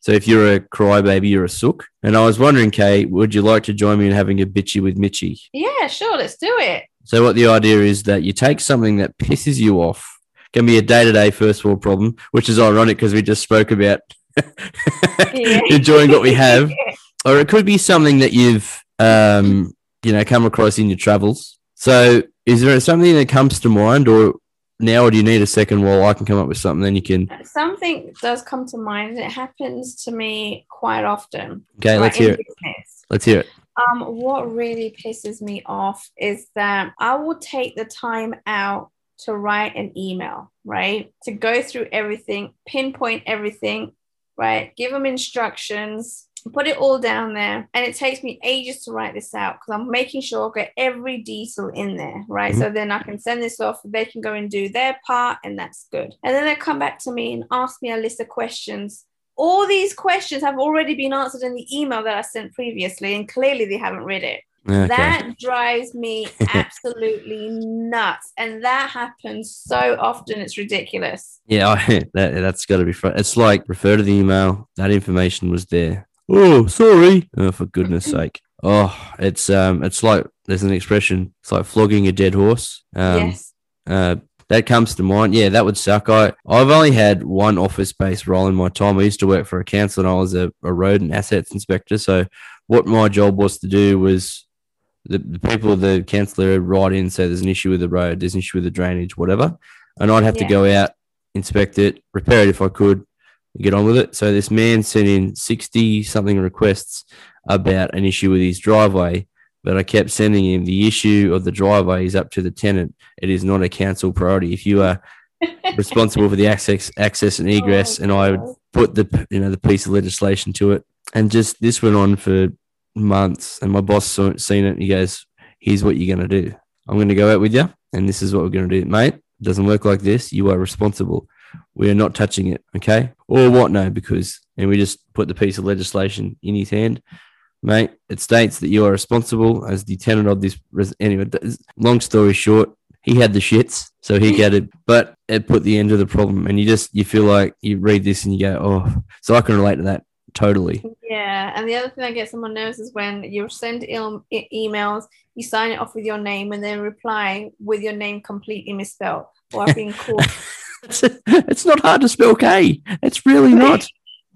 So if you're a crybaby, you're a sook. And I was wondering, Kate, would you like to join me in having a bitchy with Mitchy? Yeah, sure. Let's do it. So what the idea is that you take something that pisses you off, can be a day-to-day first world problem, which is ironic because we just spoke about *laughs* enjoying what we have. *laughs* Or it could be something that you've um, you know, come across in your travels. So is there something that comes to mind, or now, or do you need a second while I can come up with something? Then you can. Something does come to mind, and it happens to me quite often. Okay, right, let's hear it. business. Let's hear it. Um, what really pisses me off is that I will take the time out to write an email, right? To go through everything, pinpoint everything, right? Give them instructions, put it all down there. And it takes me ages to write this out because I'm making sure I get every detail in there, right? Mhm. So then I can send this off, they can go and do their part, and that's good. And then they come back to me and ask me a list of questions. All these questions have already been answered in the email that I sent previously, and clearly they haven't read it. Okay. That drives me *laughs* absolutely nuts. And that happens so often, it's ridiculous. Yeah, I, *laughs* that that's got to be. Fr- it's like refer to the email. That information was there. Oh, sorry. Oh, for goodness sake. Oh, it's um, it's like there's an expression. It's like flogging a dead horse. Um, yes. uh, that comes to mind. Yeah, that would suck. I I've only had one office based role in my time. I used to work for a council, and I was a, a road and assets inspector. So, what my job was to do was the, the people of the council would write in, say there's an issue with the road, there's an issue with the drainage, whatever, and I'd have to go out, inspect it, repair it if I could, get on with it. So this man sent in sixty something requests about an issue with his driveway. But I kept sending him the issue of the driveway is up to the tenant. It is not a council priority. If you are *laughs* responsible for the access, access and egress, Oh, and I would put the you know the piece of legislation to it, and just this went on for months. And my boss saw seen it. And he goes, "Here's what you're going to do. I'm going to go out with you, and this is what we're going to do, mate. It doesn't work like this. You are responsible. We are not touching it, okay? Or what? No, because and we just put the piece of legislation in his hand." Mate, it states that you are responsible as the tenant of this. Res- anyway, long story short, he had the shits, so he got it. But it put the end to the problem, and you just you feel like you read this and you go, oh. So I can relate to that totally. Yeah, and the other thing that gets on my nerves is when you send il- e- emails, you sign it off with your name, and then reply with your name completely misspelled or I've been called. *laughs* it's, not hard to spell K. It's really not.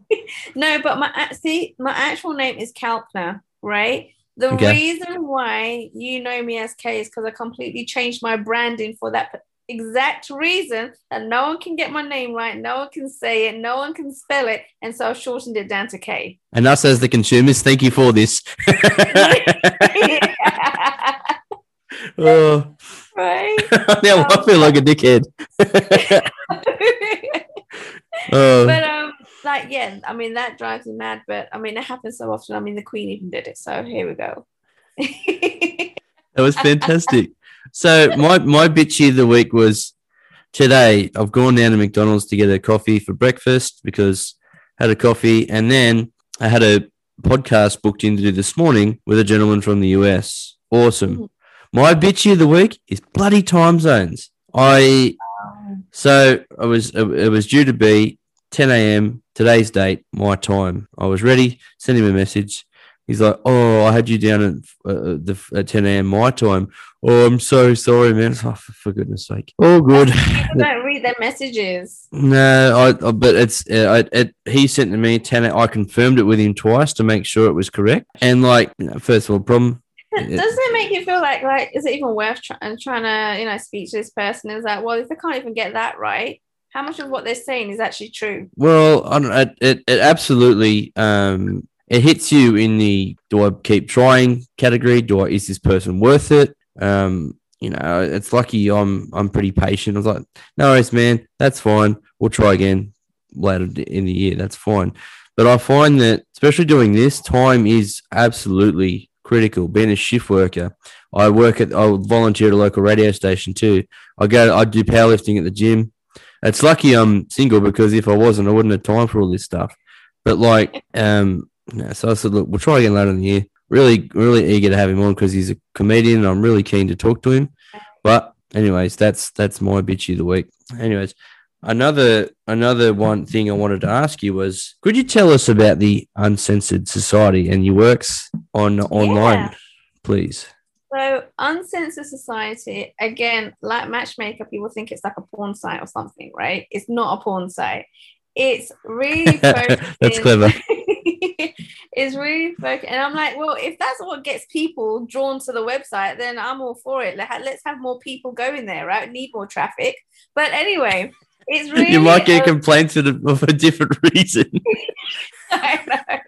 *laughs* no, but my uh, see, my actual name is Kalpner, right? The Okay. reason why you know me as K is because I completely changed my branding for that exact reason that no one can get my name right, no one can say it, no one can spell it, and so I've shortened it down to K. And us as the consumers, thank you for this. *laughs* *laughs* oh, right? *laughs* now I feel like a dickhead. *laughs* oh, but um like yeah i mean that drives me mad but i mean it happens so often i mean the queen even did it so here we go That was *laughs* fantastic. so my my bitchy of the week was today. I've gone down to McDonald's to get a coffee for breakfast because I had a coffee, and then I had a podcast booked in to do this morning with a gentleman from the US. Awesome. My bitchy of the week is bloody time zones. I so I was it was due to be 10 a.m. today's date, my time. I was ready. Sent him a message. He's like, "Oh, I had you down at uh, the at 10 a.m. my time. Oh, I'm so sorry, man. *laughs* Oh, for, for goodness sake. Oh, good. People don't read their messages No, I, I but it's uh, I, it, he sent to me 10. I confirmed it with him twice to make sure it was correct. And like, you know, first of all, problem. *laughs* does it make you feel like like is it even worth try- and trying to you know speak to this person is like well if they can't even get that right how much of what they're saying is actually true Well, I don't. It, it, it absolutely um it hits you in the do I keep trying category? Do I is this person worth it? Um, you know, it's lucky I'm I'm pretty patient. I was like, no worries, man, that's fine. We'll try again later in the year. That's fine. But I find that especially doing this, time is absolutely critical. Being a shift worker, I work at I volunteer at a local radio station too. I go I do powerlifting at the gym. It's lucky I'm single because if I wasn't, I wouldn't have time for all this stuff. But like, um, so I said, look, we'll try again later in the year. Really, really eager to have him on because he's a comedian. And I'm really keen to talk to him. But anyways, that's that's my bitchy of the week. Anyways, another another one thing I wanted to ask you was, could you tell us about the Uncensored Society and your works on online, please? So, Uncensored Society, again, like Matchmaker, people think it's like a porn site or something, right? It's not a porn site. It's really *laughs* That's clever. *laughs* it's really focused. And I'm like, well, if that's what gets people drawn to the website, then I'm all for it. Let's have more people going there, right? Need more traffic. But anyway, it's *laughs* really. You might get complaints *laughs* for a different reason. *laughs* I know.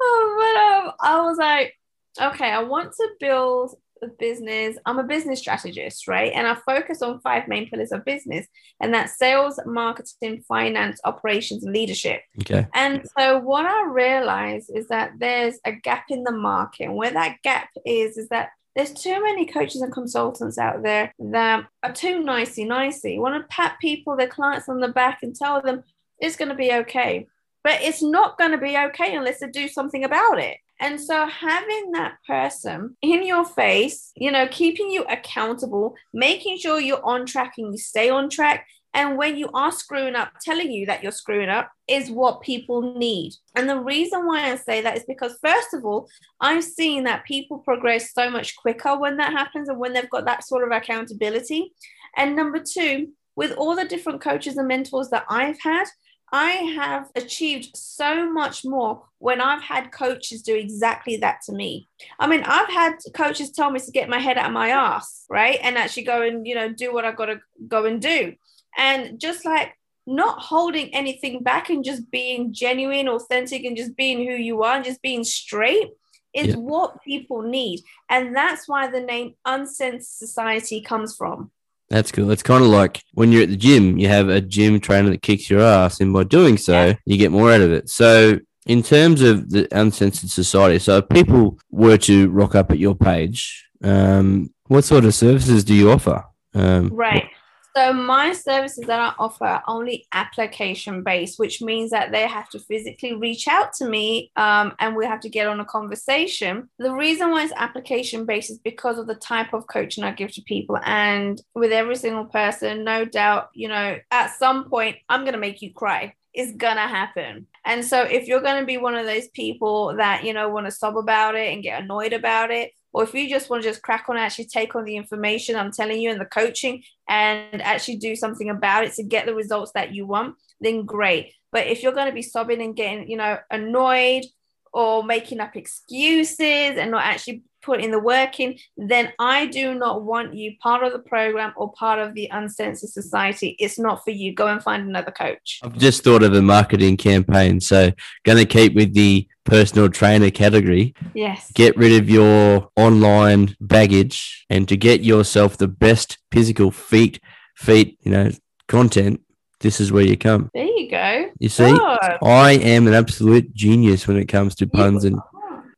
oh, but um, I was like, okay, I want to build a business. I'm a business strategist, right? And I focus on five main pillars of business, and that's sales, marketing, finance, operations, and leadership. Okay. And so what I realize is that there's a gap in the market. And where that gap is, is that there's too many coaches and consultants out there that are too nicey nicey, want to pat people, their clients on the back and tell them it's going to be okay. But it's not going to be okay unless they do something about it. And so having that person in your face, you know, keeping you accountable, making sure you're on track and you stay on track. And when you are screwing up, telling you that you're screwing up is what people need. And the reason why I say that is because, first of all, I've seen that people progress so much quicker when that happens and when they've got that sort of accountability. And number two, with all the different coaches and mentors that I've had, I have achieved so much more when I've had coaches do exactly that to me. I mean, I've had coaches tell me to get my head out of my ass, right? And actually go and, you know, do what I've got to go and do. And just like not holding anything back and just being genuine, authentic, and just being who you are and just being straight is yeah. what people need. And that's why the name Uncensored Society comes from. That's cool. It's kind of like when you're at the gym, you have a gym trainer that kicks your ass, and by doing so, yeah. you get more out of it. So, in terms of the uncensored society, so if people were to rock up at your page, um, what sort of services do you offer? Um, right. So my services that I offer are only application based, which means that they have to physically reach out to me um, and we have to get on a conversation. The reason why it's application based is because of the type of coaching I give to people. And with every single person, no doubt, you know, at some point, I'm going to make you cry. It's going to happen. And so if you're to be one of those people that, you know, want to sob about it and get annoyed about it, or if you just want to just crack on actually take on the information i'm telling you and the coaching and actually do something about it to get the results that you want then great. But if you're going to be sobbing and getting you know annoyed or making up excuses and not actually putting the work in, then I do not want you part of the program or part of the Uncensored Society. It's not for you. Go and find another coach. I've just thought of a marketing campaign. So, going to keep with the personal trainer category. Yes. Get rid of your online baggage and to get yourself the best physical feet, feet, you know, content. This is where you come. There you go. You see, God. I am an absolute genius when it comes to puns and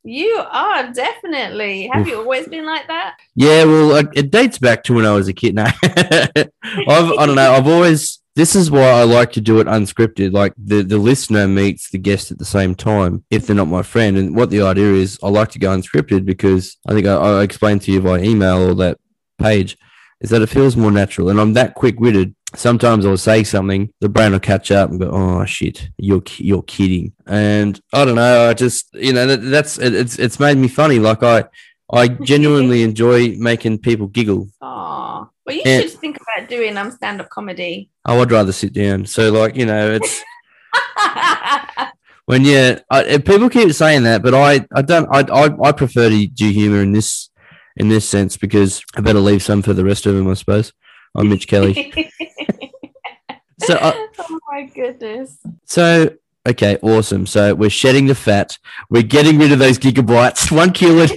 you are definitely. Have Oof. you always been like that? Yeah, well, it dates back to when I was a kid. *laughs* Now, I've, I don't know. I've always this is why I like to do it unscripted. Like the, the listener meets the guest at the same time if they're not my friend. And what the idea is, I like to go unscripted because I think I, I explained to you by email or that page is that it feels more natural. And I'm that quick witted. Sometimes I'll say something, the brain will catch up and go, "Oh shit, you're you're kidding." And I don't know. I just you know that, that's it, it's it's made me funny. Like I I genuinely *laughs* enjoy making people giggle. Oh, well, you and, should think about doing um stand up comedy. Oh, I'd rather sit down. So, like, you know, it's *laughs* when yeah, I, people keep saying that, but I, I don't, I, I, I prefer to do humor in this, in this sense because I better leave some for the rest of them, I suppose. I'm Mitch Kelly. *laughs* so, uh, oh my goodness. So okay, awesome. So we're shedding the fat. We're getting rid of those gigabytes. *laughs* One kilo. *laughs*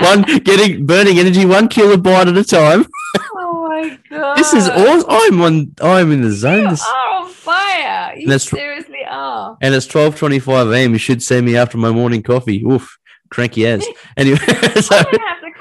one getting burning energy one kilobyte at a time. Oh my god! This is awesome. I'm on. I'm in the zone. You are on fire. You seriously are. And it's twelve twenty-five a.m. You should see me after my morning coffee. Oof, cranky as. Anyway, so.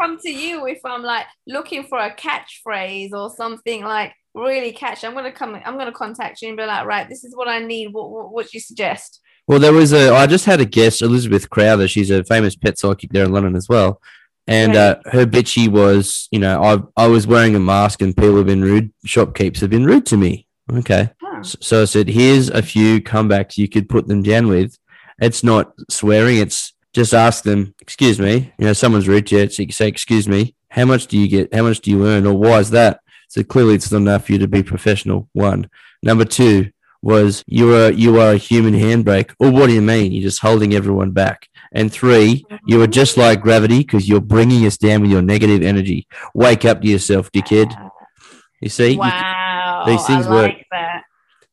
I'm gonna have to come to you if I'm like looking for a catchphrase or something like really catch. I'm gonna come. I'm gonna contact you and be like, right, this is what I need. What what, what do you suggest? Well, there was a. I just had a guest, Elizabeth Crowther. She's a famous pet psychic there in London as well. And uh, her bitchy was, you know, I I was wearing a mask and people have been rude. Shopkeepers have been rude to me. Okay, huh. so I said, here's a few comebacks you could put them down with. It's not swearing. It's just ask them, excuse me, you know, someone's rude to you. So you can say, excuse me, how much do you get? How much do you earn? Or why is that? So clearly it's not enough for you to be professional. One. Number two, was you are you are a human handbrake. Or what do you mean? You're just holding everyone back. And three, you are just like gravity because you're bringing us down with your negative energy. Wake up to yourself, dickhead. You see, Wow. these things I work. that.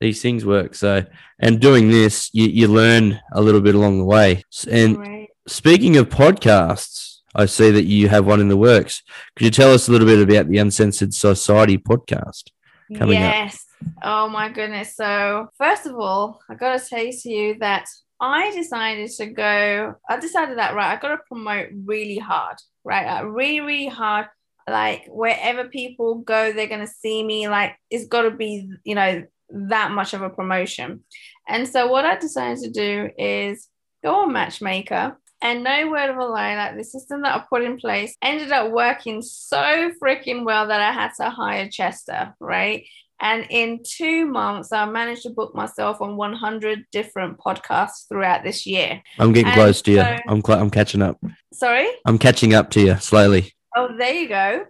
these things work. So, and doing this, you, you learn a little bit along the way. And Great. Speaking of podcasts, I see that you have one in the works. Could you tell us a little bit about the Uncensored Society podcast? coming up. yes. Oh my goodness. So first of all, I gotta say to you that I decided to go. I decided that right. I gotta promote really hard, right? Like, really, really hard. Like wherever people go, they're gonna see me. Like it's gotta be, you know, that much of a promotion. And so what I decided to do is go on Matchmaker. And no word of a lie, like the system that I put in place ended up working so freaking well that I had to hire Chester, right? And in two months, I managed to book myself on 100 different podcasts throughout this year. I'm getting And close to you. so- I'm cl- I'm catching up. Sorry? I'm catching up to you slowly. Oh, there you go.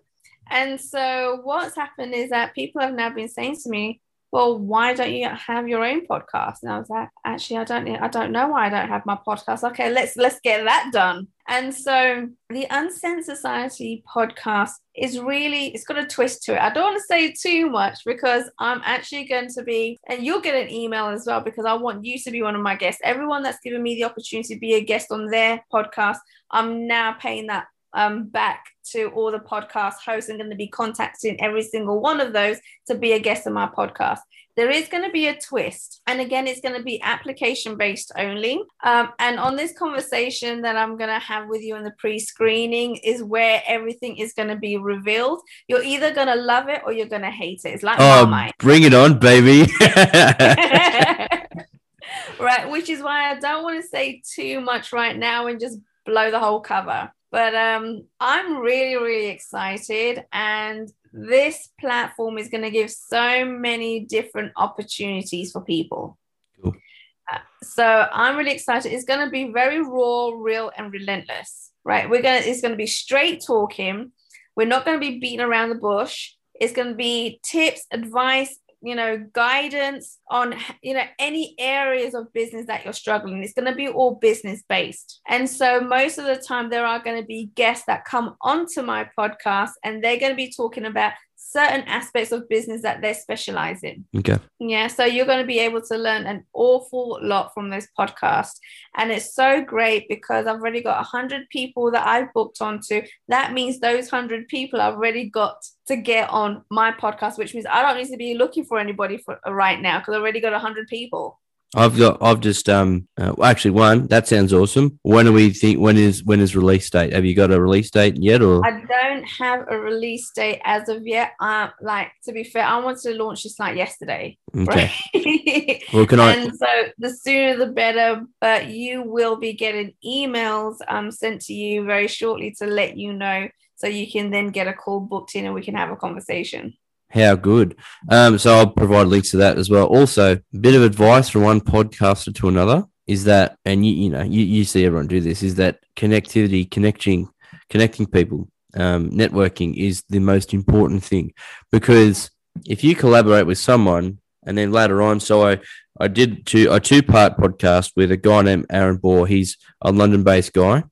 And so what's happened is that people have now been saying to me, well, why don't you have your own podcast? And I was like, actually, I don't I don't know why I don't have my podcast. Okay, let's let's get that done. And so the Uncensored Society podcast is really it's got a twist to it. I don't want to say too much because I'm actually going to be, and you'll get an email as well because I want you to be one of my guests. Everyone that's given me the opportunity to be a guest on their podcast, I'm now paying that um, back to all the podcast hosts. I'm going to be contacting every single one of those to be a guest on my podcast. There is going to be a twist. And again, it's going to be application based only. Um, and on this conversation that I'm going to have with you in the pre screening is where everything is going to be revealed. You're either going to love it or you're going to hate it. It's like Oh, Marmite. bring it on, baby. *laughs* *laughs* right, which is why I don't want to say too much right now and just blow the whole cover. But um, I'm really, really excited, and this platform is going to give so many different opportunities for people. Cool. Uh, so I'm really excited. It's going to be very raw, real, and relentless. Right? We're gonna. It's going to be straight talking. We're not going to be beating around the bush. It's going to be tips, advice, you know, guidance on, you know, any areas of business that you're struggling. It's going to be all business based. And so most of the time, there are going to be guests that come onto my podcast and they're going to be talking about certain aspects of business that they specialize in. okay. Yeah, so you're going to be able to learn an awful lot from this podcast. And it's so great because I've already got 100 people that I've booked onto. That means those 100 people I've already got to get on my podcast, which means I don't need to be looking for anybody for right now because I've already got 100 people. I've got. I've just. Um. Uh, actually, one. That sounds awesome. When do we think? When is? When is release date? Have you got a release date yet? Or I don't have a release date as of yet. Um, like to be fair, I wanted to launch this like yesterday. okay. Right? *laughs* Well, can I? and so the sooner the better but you will be getting emails um, sent to you very shortly to let you know so you can then get a call booked in and we can have a conversation How good. Um, so I'll provide links to that as well. Also, a bit of advice from one podcaster to another is that, and you, you know, you, you see everyone do this, is that connectivity, connecting, connecting people, um, networking is the most important thing because if you collaborate with someone and then later on, so I, I did two, a two part podcast with a guy named Aaron Bohr. He's a London based guy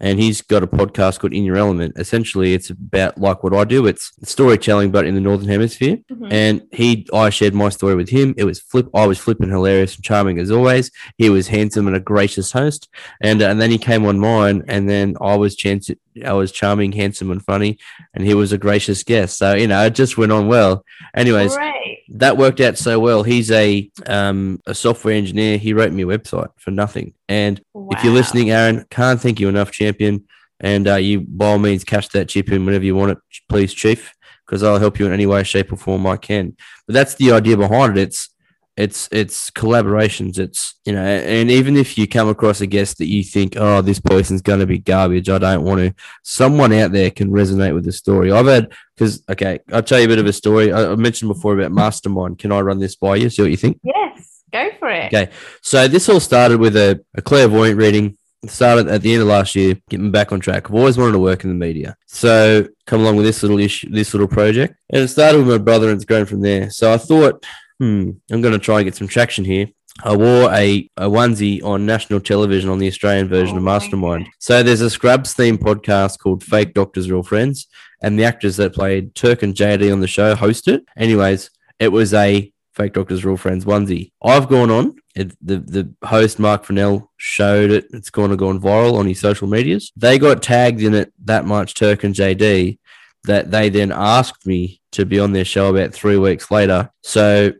and he's got a podcast called In Your Element. Essentially, it's about like what I do. It's storytelling, but in the northern hemisphere. Mhm. And he, I shared my story with him. It was flip. I was flipping hilarious and charming as always. He was handsome and a gracious host. And and then he came on mine, and then I was chance. I was charming, handsome, and funny, and he was a gracious guest. So you know, it just went on well. Anyways, Great. That worked out so well. He's a um a software engineer. He wrote me a website for nothing. And if you're listening, Aaron, can't thank you enough, champion. And uh, you, by all means, cash that chip in whenever you want it, please, chief, because I'll help you in any way, shape, or form I can. But that's the idea behind it. It's it's it's collaborations. It's you know, and even if you come across a guest that you think, oh, this person's going to be garbage, I don't want to. Someone out there can resonate with the story. I've had because okay, I'll tell you a bit of a story. I, I mentioned before about Mastermind. Can I run this by you? See what you think? yes go for it Okay. So this all started with a, a clairvoyant reading. Started at the end of last year, getting back on track. I've always wanted to work in the media. So come along with this little issue, this little project. And it started with my brother and it's grown from there. So I thought hmm, I'm going to try and get some traction here. I wore a, a onesie on national television on the Australian version Oh of Mastermind. So there's a Scrubs theme podcast called Fake Doctors Real Friends, and the actors that played Turk and JD on the show host it. Anyways, it was a Fake Doctors Real Friends onesie. I've gone on. It, the the host Marc Fennell showed it. It's gone to gone viral on his social medias. They got tagged in it that much, Turk and JD, that they then asked me to be on their show about three weeks later. So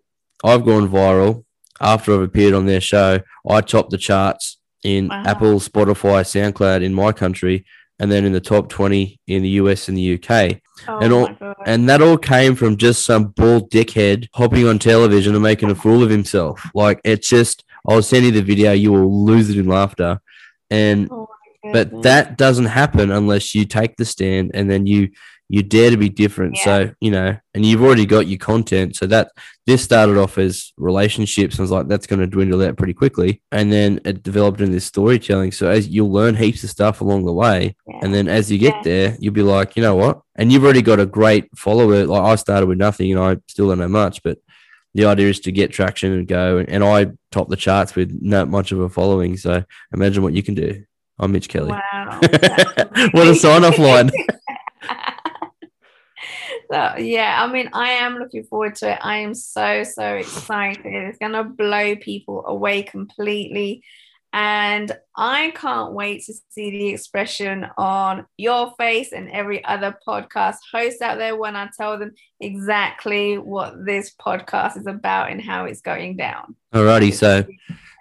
I've gone viral after I've appeared on their show. I topped the charts in Wow. Apple, Spotify, SoundCloud in my country, and then in the top 20 in the US and the UK. Oh And all-. And that all came from just some bald dickhead hopping on television and making a fool of himself. Like it's just, I'll send you the video, you will lose it in laughter. And Oh but that doesn't happen unless you take the stand and then you you dare to be different. Yeah. so you know and you've already got your content. So that this started off as relationships. And I was like that's going to dwindle out pretty quickly. And then it developed into this storytelling. So as you'll learn heaps of stuff along the way. Yeah. and then as you get Yeah. there you'll be like you know what? And you've already got a great follower. Like i started with nothing and i still don't know much but the idea is to get traction and go. And, and i top the charts with not much of a following. So imagine what you can do. I'm mitch kelly. Wow. *laughs* what a sign off line *laughs* so yeah, I mean, I am looking forward to it. I am so so excited. It's gonna blow people away completely. And I can't wait to see the expression on your face and every other podcast host out there when I tell them exactly what this podcast is about and how it's going down. alrighty so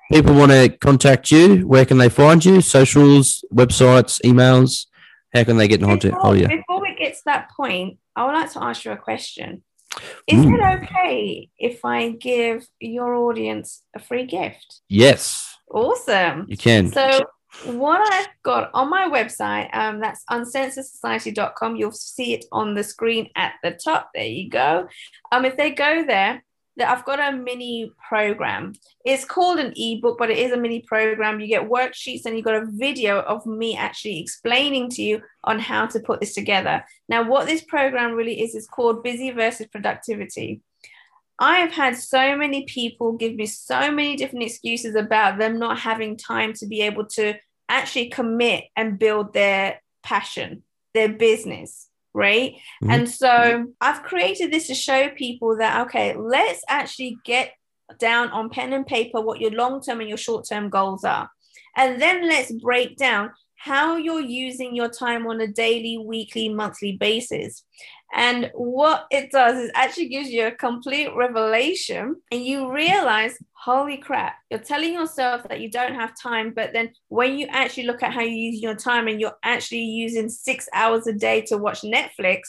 people want to contact you where can they find you socials websites emails how can they get in contact oh yeah before we get to that point, I would like to ask you a question. Is Ooh. it okay if I give your audience a free gift? yes Awesome. you can So, what I've got on my website, um, that's uncensorsociety.com. You'll see it on the screen at the top. There you go. Um, if they go there, that I've got a mini program. It's called an ebook, but it is a mini program. You get worksheets and you got a video of me actually explaining to you on how to put this together. Now, what this program really is is called Busy versus Productivity. I have had so many people give me so many different excuses about them not having time to be able to actually commit and build their passion, their business, right? Mhm. And so I've created this to show people that, okay, let's actually get down on pen and paper what your long term and your short term goals are. And then let's break down how you're using your time on a daily, weekly, monthly basis. And what it does is actually gives you a complete revelation, and you realize, holy crap, you're telling yourself that you don't have time. But then when you actually look at how you use your time and you're actually using six hours a day to watch Netflix,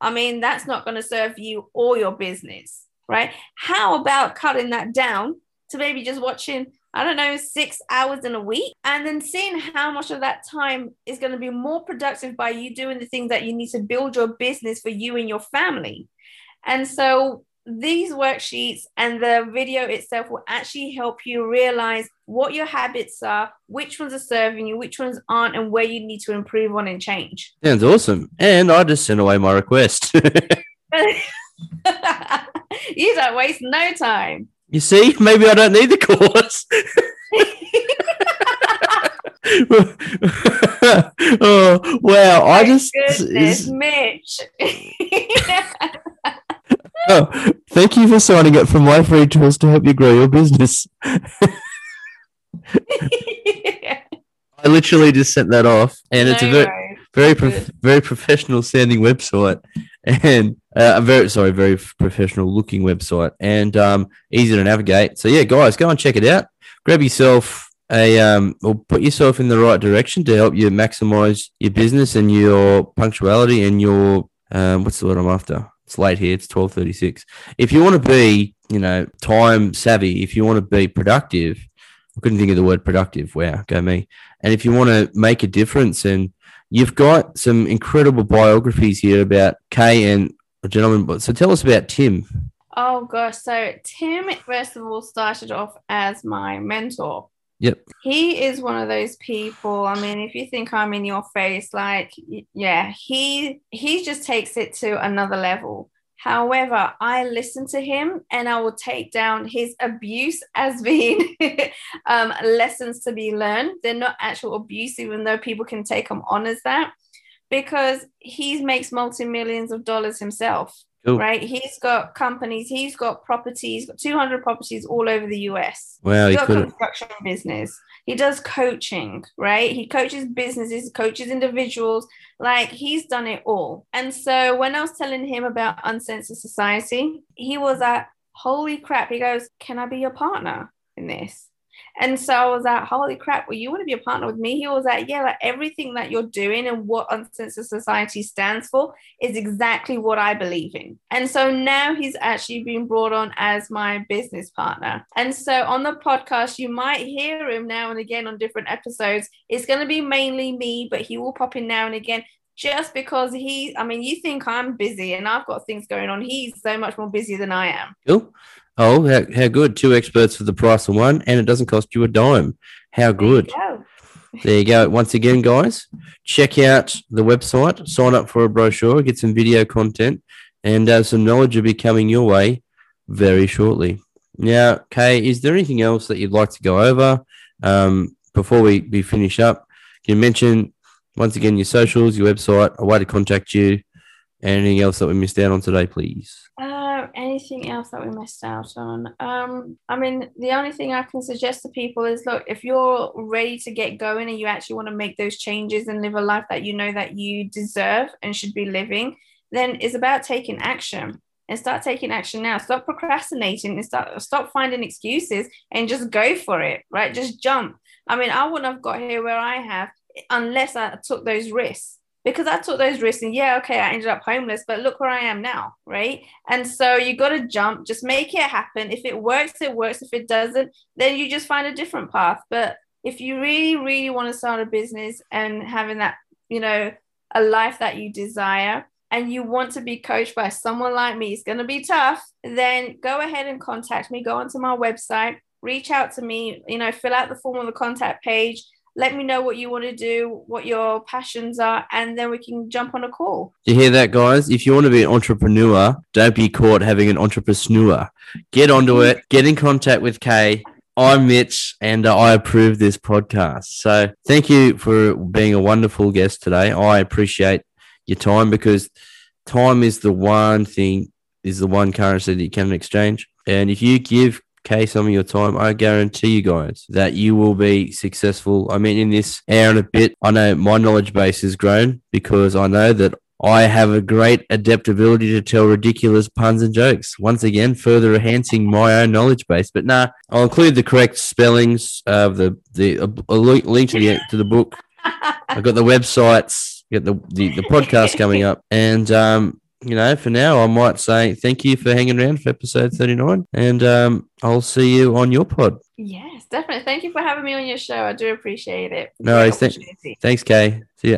I mean, that's not going to serve you or your business, right? How about cutting that down to maybe just watching I don't know, six hours in a week, and then seeing how much of that time is going to be more productive by you doing the things that you need to build your business for you and your family. And so these worksheets and the video itself will actually help you realize what your habits are, which ones are serving you, which ones aren't, and where you need to improve on and change. sounds awesome and i just sent away my request *laughs* *laughs* you don't waste no time. You see, *laughs* maybe I don't need the course. *laughs* oh wow! I just Goodness, Mitch. *laughs* oh, thank you for signing up for my free tools to help you grow your business. I literally just sent that off, and it's a very, very, prof- very professional sounding website, and uh, a very sorry, very professional looking website, and um, easy to navigate. So yeah, guys, go and check it out. Grab yourself a um, or put yourself in the right direction to help you maximize your business and your punctuality and your um, what's the word I'm after? It's late here. It's twelve thirty six. If you want to be, you know, time savvy, if you want to be productive, I couldn't think of the word productive. Wow, go me. And if you want to make a difference, and you've got some incredible biographies here about K and a gentleman. So tell us about Tim. Oh gosh, so Tim first of all started off as my mentor. Yep. He is one of those people. I mean, if you think I'm in your face, like yeah, he he just takes it to another level. However, I listen to him and I will take down his abuse as being *laughs* um, lessons to be learned. They're not actual abuse, even though people can take them on as that, because he makes multi millions of dollars himself. Cool. Right, he's got companies, he's got properties, got 200 properties all over the US. Wow, he's got a construction business. He does coaching, right? He coaches businesses, coaches individuals. Like he's done it all. And so when I was telling him about Uncensored Society, he was like, "Holy crap!" He goes, "Can I be your partner in this?" And so I was like, holy crap, well, you want to be a partner with me? He was like, yeah, like everything that you're doing and what Uncensored Society stands for is exactly what I believe in. And so now he's actually been brought on as my business partner. And so on the podcast, you might hear him now and again on different episodes. It's going to be mainly me, but he will pop in now and again just because he, I mean, you think I'm busy and I've got things going on. He's so much more busy than I am. Cool. Oh, how, how good. Two experts for the price of one, and it doesn't cost you a dime. How good. There you, there you go. Once again, guys, check out the website, sign up for a brochure, get some video content, and uh, some knowledge will be coming your way very shortly. Now, K, is there anything else that you'd like to go over um, before we, we finish up? Can you mention once again your socials, your website, a way to contact you, anything else that we missed out on today, please? Anything else that we missed out on? Um, I mean, the only thing I can suggest to people is look, if you're ready to get going and you actually want to make those changes and live a life that you know that you deserve and should be living, then it's about taking action and start taking action now. Stop procrastinating and start stop finding excuses and just go for it, right? Just jump. I mean, I wouldn't have got here where I have unless I took those risks because I took those risks and yeah, okay, I ended up homeless, but look where I am now, right? And so you got to jump, just make it happen. If it works, it works. If it doesn't, then you just find a different path. But if you really, really want to start a business and having that, you know, a life that you desire, and you want to be coached by someone like me, it's going to be tough, then go ahead and contact me. Go onto my website, reach out to me, you know, fill out the form on the contact page let me know what you want to do, what your passions are, and then we can jump on a call. You hear that, guys? If you want to be an entrepreneur, don't be caught having an entrepreneur. Get onto it, get in contact with K. I'm Mitch, and uh, I approve this podcast. So thank you for being a wonderful guest today. I appreciate your time because time is the one thing, is the one currency that you can exchange. And if you give K some of your time, I guarantee you guys that you will be successful. I mean, in this hour and a bit, I know my knowledge base has grown because I know that I have a great adaptability to tell ridiculous puns and jokes. Once again, further enhancing my own knowledge base. But nah, I'll include the correct spellings of the the a link to the to the book. *laughs* I've got the websites, got the, the the podcast coming up, and um, you know, for now, I might say thank you for hanging around for episode 39 and um, I'll see you on your pod. Yes, definitely. Thank you for having me on your show. I do appreciate it. No worries. Th- thanks, K. See ya.